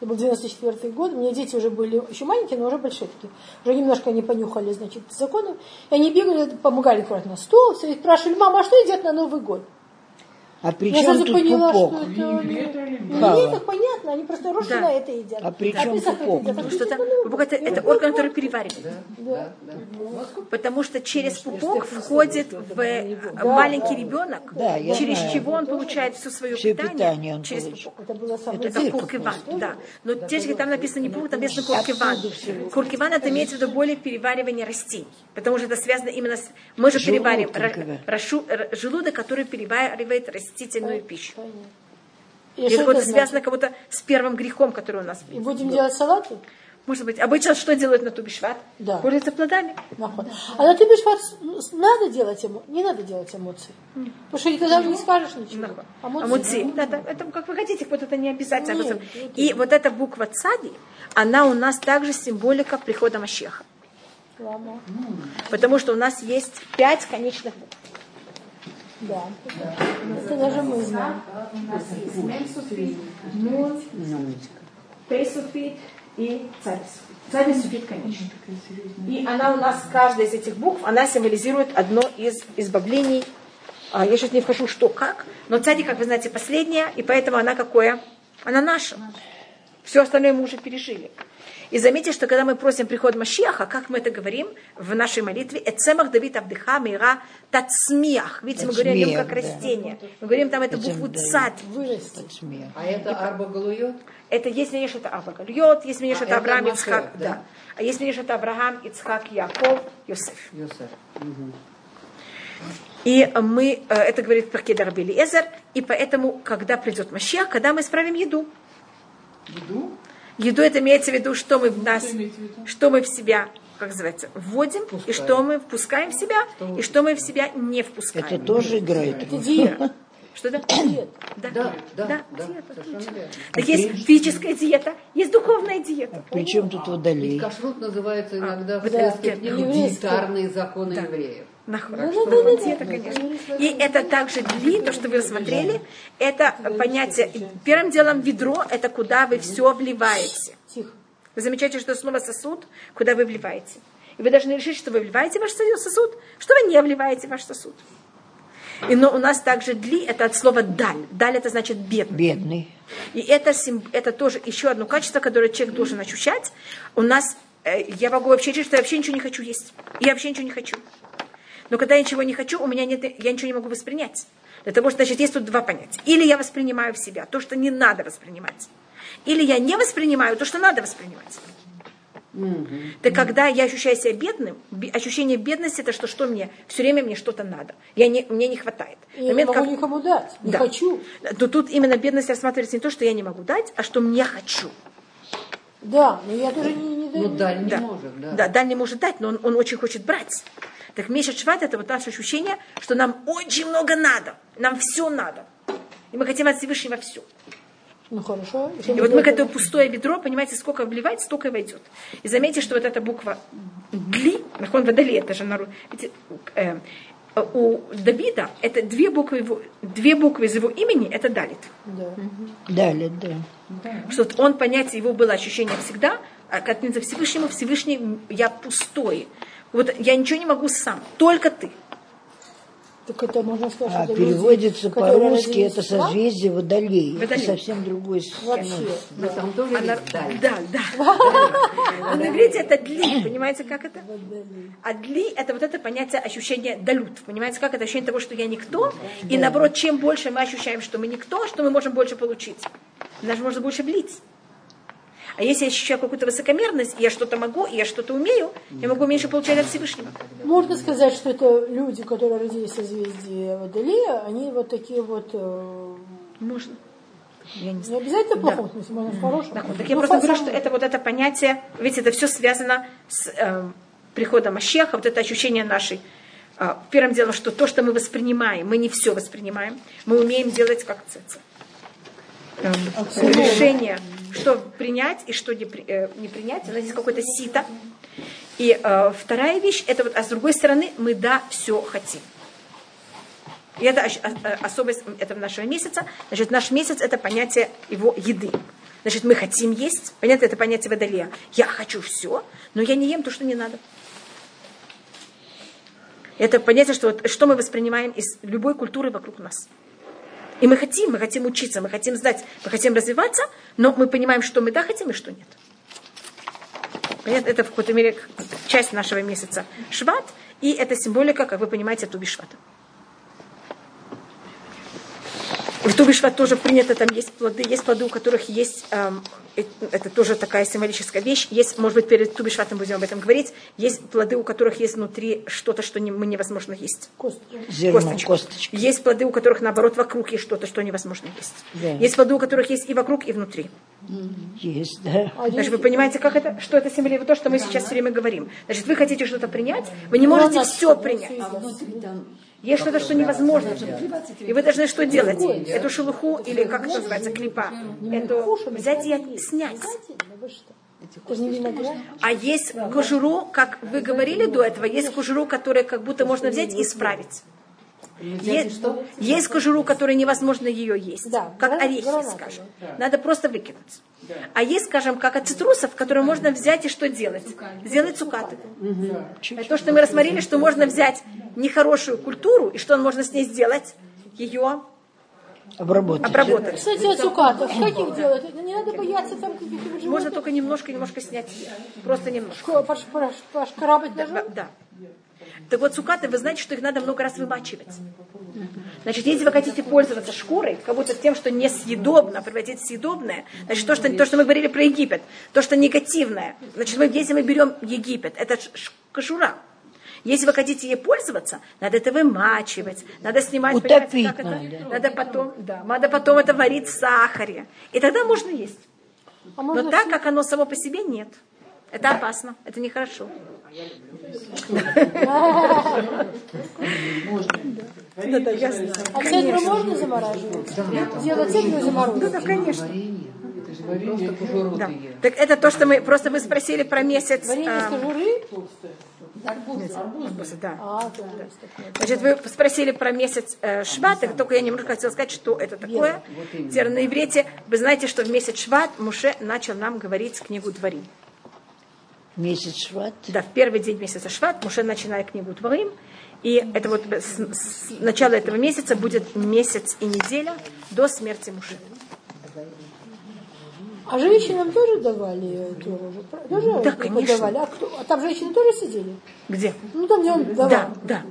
это был 94 год, у меня дети уже были еще маленькие, но уже большие такие. Уже немножко они понюхали, значит, законы. И они бегали, помогали аккуратно на стол, и спрашивали, мама, а что едят на Новый год? А при чем тут поняла, пупок? Что это... Ну, ей так понятно, они просто рождены да. это едят. А при чем а пупок? Потому что это, пупок это, это орган, который переваривает. Да. Да. Да. Потому что через пупок входит в да, маленький да. ребенок, да, через знаю. чего он получает все свое все питание. питание он через получит. пупок. Это было самое Это куркиван, да. Но здесь там написано не пупок, там написано куркиван. Куркиван это имеется в виду более переваривание растений. Потому что это связано именно с... Мы же перевариваем желудок, который переваривает растительную пищу. И Или это связано значит? кого-то с первым грехом, который у нас И будем делать салаты? Может быть. Обычно что делают на тубишват? Да. Пользуются плодами. Нахуй. А на тубишват надо делать ему, не надо делать эмоции. Потому что никогда не скажешь ничего. Нахуй. Эмоции. Да, да, это как вы хотите, вот это не обязательно. Нет, нет, И вот эта буква цади, она у нас также символика прихода Машеха. Лама. Потому что у нас есть пять конечных букв. Да. Это даже мы знаем. У нас есть мемсуфит, нун, пейсуфит и царисуфит. Царисуфит, конечно. И она у нас, каждая из этих букв, она символизирует одно из избавлений. А, Я сейчас не вхожу, что как, но цади, как вы знаете, последняя, и поэтому она какое? Она наша. Все остальное мы уже пережили. И заметьте, что когда мы просим приход Машиаха, как мы это говорим в нашей молитве, «Эцемах Давид Авдыха Мира Тацмиах». Видите, мы говорим о нем как растение. Мы говорим там эту букву цадь. Смех. А это арба галует? Это есть мнение, что это Авраам Гальот, есть мнение, что А, это это Авраам Ицхак, да? А есть мнение, что это Авраам, Ицхак, Яков, Йосеф. Йосеф. И мы, э, это говорит про Кедар Эзер, и поэтому, когда придет Машиах, когда мы исправим еду. Еду? Еду это имеется в виду, что мы в нас, Что в виду? что мы в себя, как называется, вводим, и Впускаем. что мы впускаем в себя, и что мы в себя не впускаем. Это тоже играет. Это диета. Что это? Да, Да, да, да, диета, совершенно отлично. Так есть физическая диета, есть духовная диета. Причем тут водолей? Ведь кашрут называется иногда в да, да, еврейская. гуманитарные законы Да. евреев. Нахуй. Так что Диета, конечно. И это также дли, то, что вы рассмотрели, это понятие. Первым делом ведро, это куда вы все вливаете. Вы замечаете, что это снова сосуд, куда вы вливаете. И вы должны решить, что вы вливаете в ваш сосуд, что вы не вливаете в ваш сосуд. И, но у нас также дли, это от слова даль. Даль это значит бедный. Бедный. И это, это тоже еще одно качество, которое человек должен ощущать. У нас, э, я могу вообще решить, что я вообще ничего не хочу есть. Я вообще ничего не хочу. Но когда я ничего не хочу, у меня нет, я ничего не могу воспринять. Для того, что, значит, есть тут два понятия. Или я воспринимаю в себя то, что не надо воспринимать. Или я не воспринимаю то, что надо воспринимать. Так когда я ощущаю себя бедным, бе- ощущение бедности это что, что мне? Все время мне что-то надо. Я не, мне не хватает. Я не Момент, могу как- никому дать. Не Да. хочу. то тут именно бедность рассматривается не то, что я не могу дать, а что мне хочу. Да, но я тоже не, не даю. Ну, даль не Да. может, да. Да, Даль не может дать, но он, он очень хочет брать. Так месяц шват это вот наше ощущение, что нам очень много надо. Нам все надо. И мы хотим от Всевышнего все. Ну хорошо. И вот мы, когда пустое ведро, понимаете, сколько вливать, столько и войдет. И заметьте, что вот эта буква «дли», нахон водолей, это же народ. Видите, э, у Давида это две буквы, его, две буквы из его имени, это Далит. Да. Далее, да. Что он, понятие его было ощущение всегда, а как за Всевышнему, Всевышний, я пустой. Вот я ничего не могу сам, только ты. Так это можно сказать, А это переводится по-русски это созвездие водолей. Это Водолей. совсем другой Вообще. смысл. Но там тоже Она- даль. Да, да. На иврите это дли, понимаете, как это? А дли это вот это понятие ощущения далют. Понимаете, как это ощущение того, что я никто. И наоборот, чем больше мы ощущаем, что мы никто, что мы можем больше получить. Нас можно больше влить. А если я ощущаю какую-то высокомерность, я что-то могу, я что-то умею, я могу меньше получать от Всевышнего. Можно сказать, что это люди, которые родились в созвездии Водолея, они вот такие вот... э, Можно. Я не Не обязательно в плохом смысле, можно в хорошем. Так, вот, так я Ну, просто говорю, сам- что это вот это понятие, ведь это все связано с эм, приходом Мащеха, вот это ощущение нашей. А, первым делом, что то, что мы воспринимаем, мы не все воспринимаем, мы умеем делать как цеца. Эм, решение, что принять и что не, э, не принять. У нас есть какое-то сито. И э, вторая вещь, это вот, а с другой стороны, мы да, все хотим. И это а- а- особость этого нашего месяца. Значит, наш месяц это понятие его еды. Значит, мы хотим есть. Понятно, это понятие водолея. Я хочу все, но я не ем то, что не надо. Это понятие, что, вот, что мы воспринимаем из любой культуры вокруг нас. И мы хотим, мы хотим учиться, мы хотим знать, мы хотим развиваться, но мы понимаем, что мы да хотим и что нет. Понятно? Это в какой-то мере часть нашего месяца Шват, и это символика, как вы понимаете, Туби Швата. В Туби Шват тоже принято, там есть плоды, есть плоды, у которых есть, эм, э- это тоже такая символическая вещь, есть, может быть, перед Туби Шватом будем об этом говорить, есть плоды, у которых есть внутри что-то, что не, мы невозможно есть. Зерно, Косточку. косточки. Есть плоды, у которых, наоборот, вокруг есть что-то, что невозможно есть. Да. Есть плоды, у которых есть и вокруг, и внутри. Есть, да. Значит, вы понимаете, как это, что это символизирует? То, что мы сейчас все время говорим. Значит, вы хотите что-то принять, вы не Ну, можете она все принять. ну, Есть что-то, что невозможно. И вы должны что делать? Эту шелуху, или как это называется, клипа, эту взять и снять. А есть кожуру, как вы говорили до этого, есть кожуру, которую как будто можно взять и исправить. Есть, есть кожуру, которой невозможно ее есть, Да, как орехи, скажем. Надо просто выкинуть. А есть, скажем, как от цитрусов, которые можно взять и что делать? Сделать цукаты. Это то, что мы рассмотрели, что можно взять нехорошую культуру, и что можно с ней сделать? Ее Обработать. обработать. Кстати, о цукатах. Как их делать? Не надо бояться там каких-то животных. Можно только немножко-немножко снять. Просто немножко. Ко- пош- пош- пошкрабать Да, ножом? да. Так вот, цукаты, вы знаете, что их надо много раз вымачивать. Значит, если вы хотите пользоваться шкурой, как будто тем, что несъедобно, превратить в съедобное, значит, то что, то, что мы говорили про Египет, то, что негативное, значит, мы, если мы берем Египет, это кожура. Если вы хотите ей пользоваться, надо это вымачивать, надо снимать, Утопить как это? надо. Надо потом, да, надо потом это варить в сахаре. И тогда можно есть. А Но так, как оно само по себе, нет. Это опасно, это нехорошо. Да, да, я знаю. А цедру можно замораживать? Делать цедру заморозить? Да, конечно. Это же просто кожуру Да. Так это то, что мы просто вы спросили про месяц. Варенье с а, да. А, да. Значит, вы спросили про месяц э, Шват, так только я немножко хотела сказать, что это такое. Теперь на иврите, вы знаете, что в месяц Шват Муше начал нам говорить книгу Дворим. Месяц шват. Да, в первый день месяца Шват Муше начинает книгу Дворим. И это вот с, с начала этого месяца будет месяц и неделя до смерти Муше. А женщинам тоже давали Тору Тоже Да, конечно. преподавали? А, кто? а там женщины тоже сидели? Где? Ну, там, где он давал. Да, да.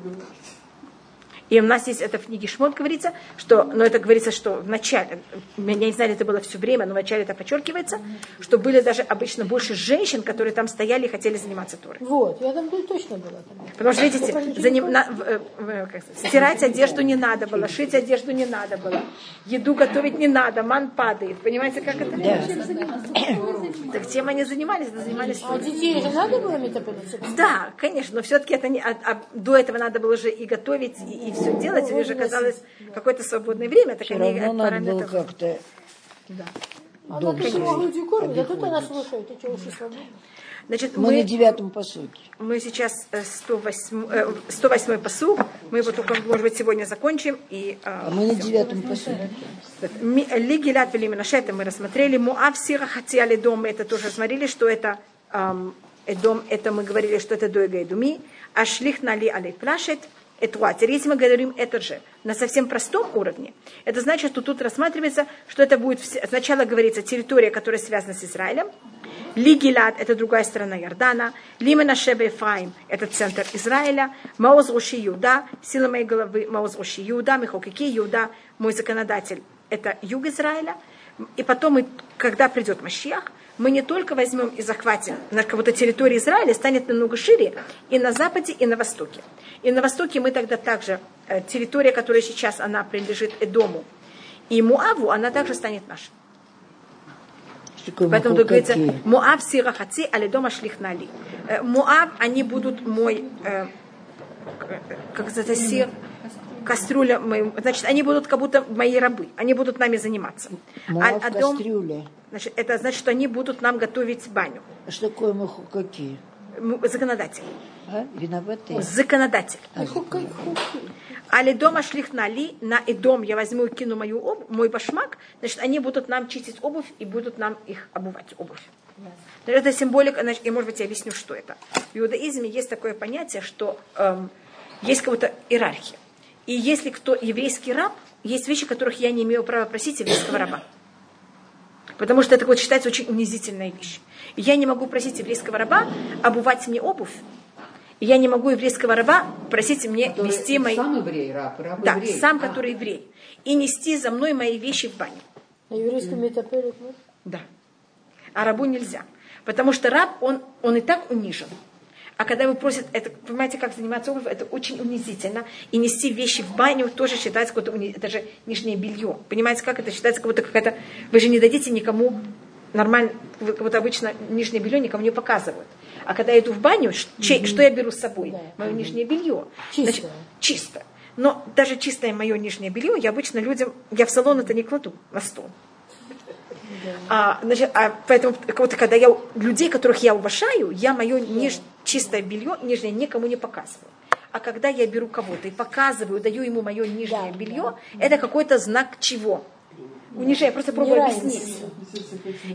И у нас есть это в книге Шмот говорится, что, но это говорится, что в начале, я не знаю, это было все время, но в начале это подчеркивается, что были даже обычно больше женщин, которые там стояли и хотели заниматься Торой. Вот, я там точно была. Там. Потому что, видите, заним- на- э, в- как стирать одежду не надо было, шить одежду не надо было, еду готовить не надо, ман падает. Понимаете, как это? Так чем они занимались? Да, занимались А детей же надо было метапениться? Да, конечно, но все-таки это не, а, а до этого надо было же и готовить, и, все делать, или же казалось какое-то свободное время, так Все они равно надо было как-то Она дом тут сама строить. грудью кормит, а тут она слушает, и что уши свободны. Значит, Мы на мы, девятом посоке. мы сейчас э, 108, э, 108 посуг, мы его только, может быть, сегодня закончим. И, э, А мы на девятом посоке. Ми- Ли Гилат Вели Менаше, это мы рассмотрели. Муав Сира Хатиали Дом, это тоже смотрели, что это эм, Эдом, это мы говорили, что это Дойга Эдуми. А Шлих Нали Алей Плашет, Этуатер. Если мы говорим это же на совсем простом уровне, это значит, что тут рассматривается, что это будет, сначала говорится территория, которая связана с Израилем, Ли Гилад – это другая сторона Иордана. Ли Менашебе Ефраим – это центр Израиля. Маоз Руши Юда – сила моей головы. Маоз Руши Юда, Михокики Юда – мой законодатель – это юг Израиля. И потом, когда придет Машиах, мы не только возьмем и захватим на кого-то территории Израиля, станет намного шире и на западе, и на востоке. И на востоке мы тогда также, э, территория, которая сейчас, она принадлежит Эдому и Муаву, она также станет нашей. Поэтому тут говорится? Муав сирахаци, але дома шлихнали. Э, Муав, они будут мой, э, как это, сир, кастрюля, мой- значит, они будут как будто мои рабы, они будут нами заниматься. Муав А- а дом- кастрюля. значит, это значит, что они будут нам готовить баню. А что такое махукаки? Законодатель. А? Виноватые? Законодатель. А, Али дома шлихнали, на и дом я возьму и кину мою об, мой башмак, значит, они будут нам чистить обувь и будут нам их обувать, обувь. Это символика, значит, и может быть я объясню, что это. В иудаизме есть такое понятие, что эм, есть какая-то иерархия. И если кто еврейский раб, есть вещи, которых я не имею права просить еврейского раба. Потому что это вот считается очень унизительная вещь. И я не могу просить еврейского раба обувать мне обувь. И я не могу еврейского раба просить мне Который вести мои... Сам еврей, раб, раб Да, еврей. сам, А, который еврей. И нести за мной мои вещи в баню. На еврейском можно? Да. А рабу нельзя. Потому что раб, он, он и так унижен. А когда его просят, это, понимаете, как заниматься обувью, это очень унизительно. И нести вещи в баню тоже считается какое-то уни- это же нижнее белье. Понимаете, как это считается, как будто какая-то... Вы же не дадите никому нормально, как будто обычно нижнее белье никому не показывают. А когда я иду в баню, ш- чей- что я беру с собой? Мое нижнее белье. Чистое. чисто. Но даже чистое мое нижнее белье я обычно людям, я в салон это не кладу на стол. А, значит, а поэтому вот, когда я людей, которых я уважаю, я мое ниж, чистое белье нижнее никому не показываю. А когда я беру кого-то и показываю, даю ему мое нижнее белье, это какой-то знак чего? Унижение, я просто пробую объяснить.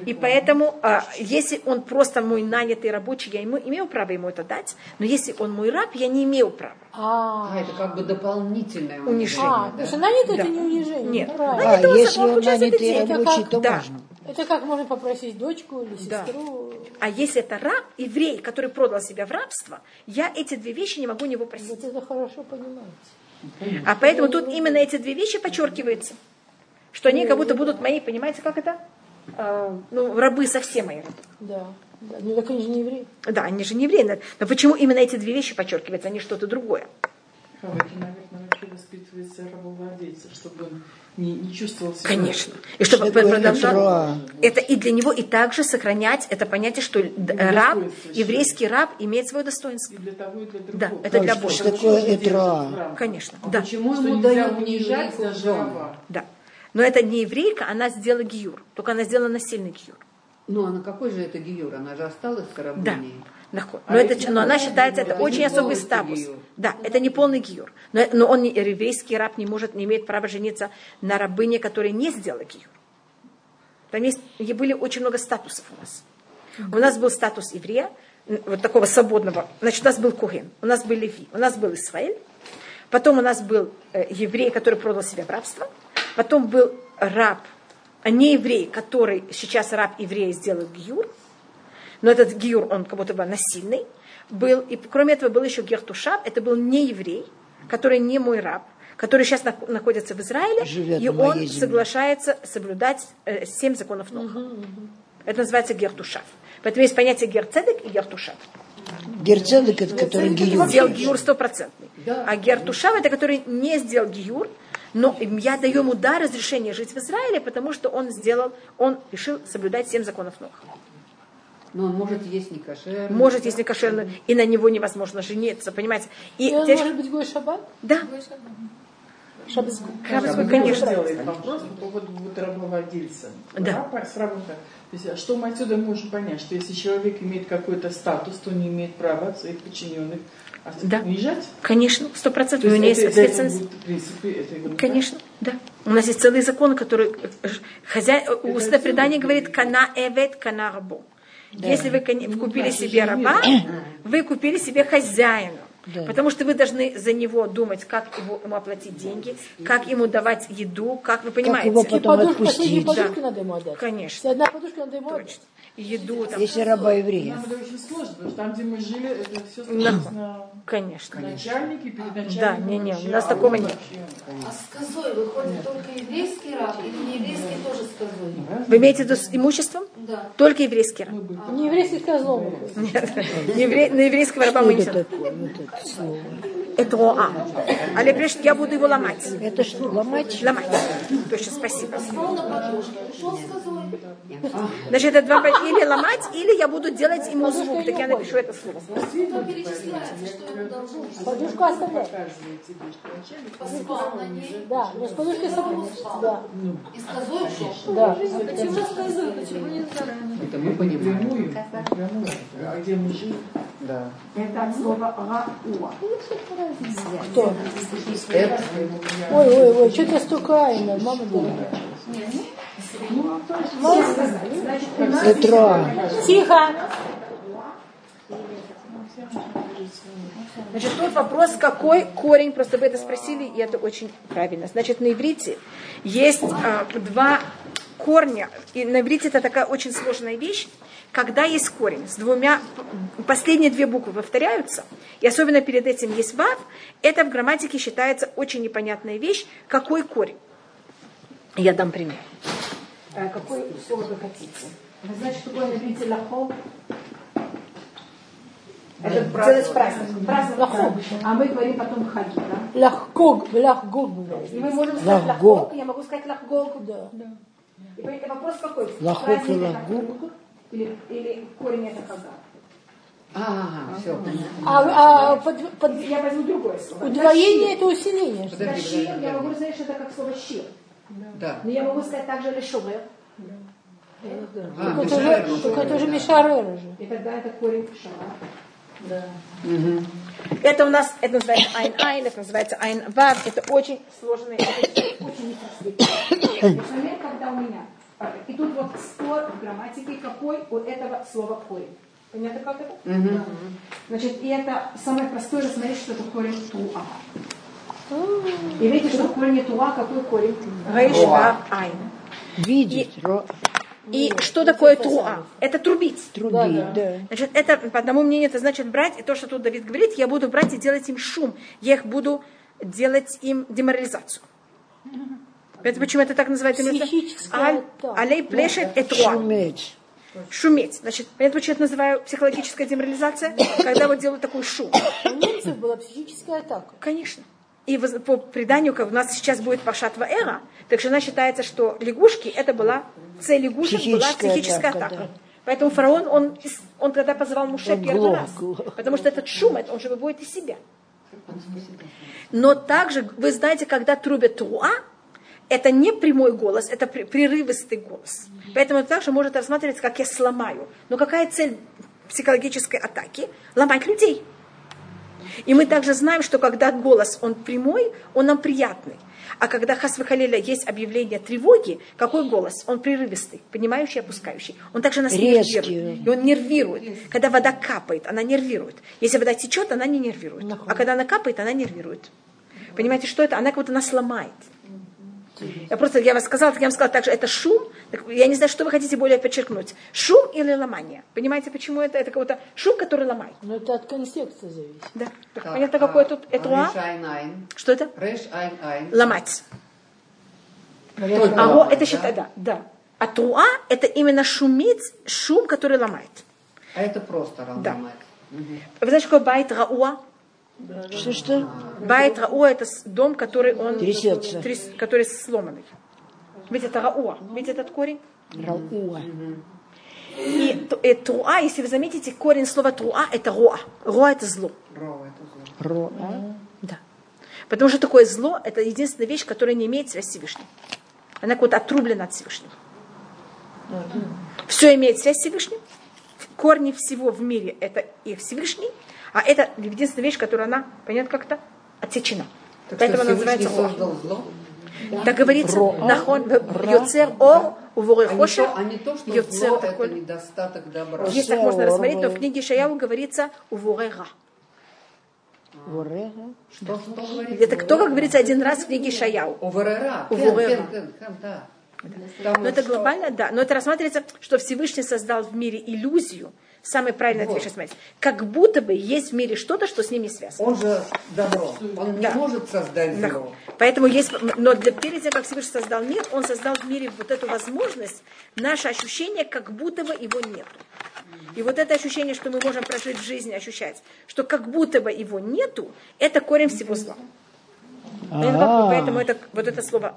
И поэтому, а, если он просто мой нанятый рабочий, я ему, имею право ему это дать, но если он мой раб, я не имею права. А, А, это как бы дополнительное Унижение. а, да? потому что нанятый Да. это не унижение. Нет. правильно. А, этого если он получается нанятый рабочий, то да. можно. Это как можно попросить дочку или Да. сестру. А если это раб, еврей, который продал себя в рабство, я эти две вещи не могу у него просить. Вот это хорошо понимаете. А поэтому тут именно эти две вещи подчеркиваются. Что они как будто будут мои, понимаете, как это? А, ну, рабы совсем мои рабы. Да. да. Ну так они же не евреи. Да, они же не евреи. но- Но почему именно эти две вещи подчеркиваются, а не что-то другое? Хаваки, наверное, вообще воспитывается рабовладельца, чтобы он не, не чувствовал себя... Конечно. И чтобы продолжать. нутро? Это и для него и также сохранять это понятие, что д- раб, еврейский раб имеет свое достоинство. И для того, и для другого. Да, это для Бога. что такое этра? Конечно. А Да. почему Что ему нельзя унижать даже жену? раба. Да. Но это не еврейка, она сделала гиюр. Только она сделала насильный гиюр. Ну, а на какой же это гиюр? Она же осталась в Да. рабыней. Наход. А Но, это, если но она это считается, это очень особый статус. Гиюр. Да, это не полный гиюр. Но, но он, не, еврейский раб, не может, не имеет права жениться на рабыне, которая не сделала гиюр. Там есть, были очень много статусов у нас. У нас был статус еврея, вот такого свободного. Значит, у нас был Куген, у нас был Леви, у нас был Исраэль. Потом у нас был э, еврей, который продал себя в рабство. Потом был раб, а не еврей, который сейчас раб еврея сделал гиюр. Но этот гиюр, он как будто бы насильный был. И кроме этого был еще гертушав, это был не еврей, который не мой раб, который сейчас нах- находится в Израиле, Живет и он земле. соглашается соблюдать э, семь законов Ноха. Это называется гертушав. Поэтому есть понятие герцедек и гертушав. Герцедек, это который гиюр. Сделал гиюр стопроцентный. А гертушав это который не сделал гиюр, но я даю ему да разрешение жить в Израиле, потому что он сделал, он решил соблюдать семь законов Ноха. Но он может есть не кошерно. Может, если кошерно, и на него невозможно жениться, понимаете? И, И он теперь- может быть гой шаббат? Да, Шаббатской. Шаббатской, Муж конечно. делает вопрос по поводу вот рабовладельца. Да. Раб с рабом так. То есть, а что мы отсюда можем понять? Что если человек имеет какой-то статус, то не имеет права своих подчиненных Да. унижать? Конечно, сто То процентов. У есть него это, есть ответственность. принципе, это его не Конечно, да. У нас есть целый закон, который э, хозяин, устное предание говорит «кана эвет, кана рабо». Если вы коне- купили себе раба, вы купили себе хозяина. Да. Потому что вы должны за него думать, как его, ему оплатить деньги, как ему давать еду, как вы понимаете. его И потом подушку, последние отпустить. подушки надо ему отдать. Конечно. Если одна подушка, надо ему отдать. Точно. Еду там. Если раба еврея. Нам это очень сложно, потому что там, где мы жили, это все строилось на Конечно. начальнике, перед начальником. Да, не-не, у вообще, нас а такого он нет. А с козой выходит только еврейский раб или не еврейский тоже с козой? Вы имеете в виду с имуществом? Да. Только еврейский раб. Не еврейский козлом. Нет, евре- на еврейского раба мы Это Роа. Але прежде я буду его ломать. Это что, ломать? Ломать. Точно, спасибо. Спал на подушке, пришел с козой. Значит, это два. Или ломать, или я буду делать ему звук. Так я напишу это слово. Подушку оставляй. Поспал на ней. Да, но с подушкой. Да. И с козой. Да. Почему с козой? Почему не так? Это мы понимаем. А где мужик? Да. Это от слова рауа. Кто? Ой, ой, ой, что-то айна, мама дорогая. Утро. Тихо. Значит, тут вопрос, какой корень, просто вы это спросили, и это очень правильно. Значит, на иврите есть а, два корня, и на иврите это такая очень сложная вещь, когда есть корень с двумя, последние две буквы повторяются, и особенно перед этим есть вав, это в грамматике считается очень непонятная вещь, какой корень. Я дам пример. А, Какое слово вы хотите? Вы знаете, что такое иврите лахол? Это целый праздник. Праздник. А мы говорим потом хаги, да? Лахгог, лахгог. И мы можем сказать Лахгог. я могу сказать лахгог. Да. И понимаете, вопрос какой? Лахгог Праздник и это лахгог. Или, или корень это хага? А, все, понятно. А, а под, под Я возьму другое слово. удвоение это усиление. Подожди, я могу сказать, что это как слово шир. Да. Но я могу сказать также лешовер. А, Так это же, ну, так это же да. Мишарера же. И тогда это корень шара. Мгм. Это у нас, это называется айн айн, это называется айн вав. Это очень сложные, это очень непростые. Например, когда у меня, и тут вот спор в грамматике, какой у этого слова корень. Понятно, как это? Мгм. Значит, и это самое простое, рассмотреть, что это корень туа. И видите, что в корне туа какой корень? Вав айн. Видеть, И что такое труа? Это трубить. трубить, да. Значит, это, по одному мнению, это значит брать, и то, что тут Давид говорит, я буду брать и делать им шум. Я их буду делать им деморализацию. Это почему это так называется? Атака. Алей плешет и труа. Шуметь. Шуметь. Значит, понятно, почему я это называю психологическая деморализация? Когда вот делают такой шум. У немцев была психическая атака. Конечно. И по преданию, как у нас сейчас будет Пашатва Эра, так что она считается, что лягушки, это была, цель лягушек была Психическая психическая атака, атака. да. Поэтому фараон, он, он когда позвал Муше Он первый глох, раз, глох. потому что этот шум, это, он же выводит из себя. Но также, вы знаете, когда трубят труа, это не прямой голос, это прерывистый голос. Поэтому это также может рассматриваться, как я сломаю. Но какая цель психологической атаки? Ломать людей. И мы также знаем, что когда голос, он прямой, он нам приятный. А когда Хасвахалеля есть объявление тревоги, какой голос? Он прерывистый, поднимающий, опускающий. Он также нас Резкий. нервирует. И он нервирует. Когда вода капает, она нервирует. Если вода течет, она не нервирует. А когда она капает, она нервирует. Понимаете, что это? Она как будто нас ломает. Я просто, я вам сказала, я вам сказала также, это шум. Так я не знаю, что вы хотите более подчеркнуть. Шум или ломание? Понимаете, почему это? Это какой-то шум, который ломает. Но это от контекста зависит. Да. Так, Так, понятно, а какое тут айн айн. Что это? Реш айн айн. Ломать. А это да? считать, да, да. А труа это именно шуметь, шум, который ломает. А это просто Да. ломать. Мгм. Вы знаете, такое בית רעוע? Что-что? בית רעוע это дом, который он Трясется. тряс- который сломанный. Ведь это רעוע. Видите этот корень? רעוע. И, и תרועה, если вы заметите, корень слова תרועה это רוע. רוע это зло. Ро, это зло. Ро- Да. Потому что такое зло это единственная вещь, которая не имеет связь с Всевышним. Она как-то отрублена от Всевышнего. Все имеет связь с Всевышним. Корни всего в мире это и Всевышний, а это единственная вещь, которая она, понятно, как-то отсечена. Так Поэтому она называется создал зло? Так говорится, Роа. нахон йоцер ор А уворы не, хошер, то, а не то, что йоцер зло это такой. недостаток добра. Есть так можно рассмотреть, но в книге Шаяу говорится уворы ра. Ворега. Что, что говорит? Это кто, как говорится, один раз в книге Шаяу. Оверера. Оверера. Да. Но это глобально, да. Но это рассматривается, что Всевышний создал в мире иллюзию. Самый правильный ответ сейчас смотрите. Как будто бы есть в мире что-то, что с ним не связано. Он же добро. Он не Да. может создать Да. зло. Поэтому есть, но для, перед тем, как Всевышний создал мир, он создал в мире вот эту возможность, наше ощущение, как будто бы его нету. И вот это ощущение, что мы можем прожить в жизни, ощущать, что как будто бы его нету, это корень всего зла. Поэтому это вот это слово.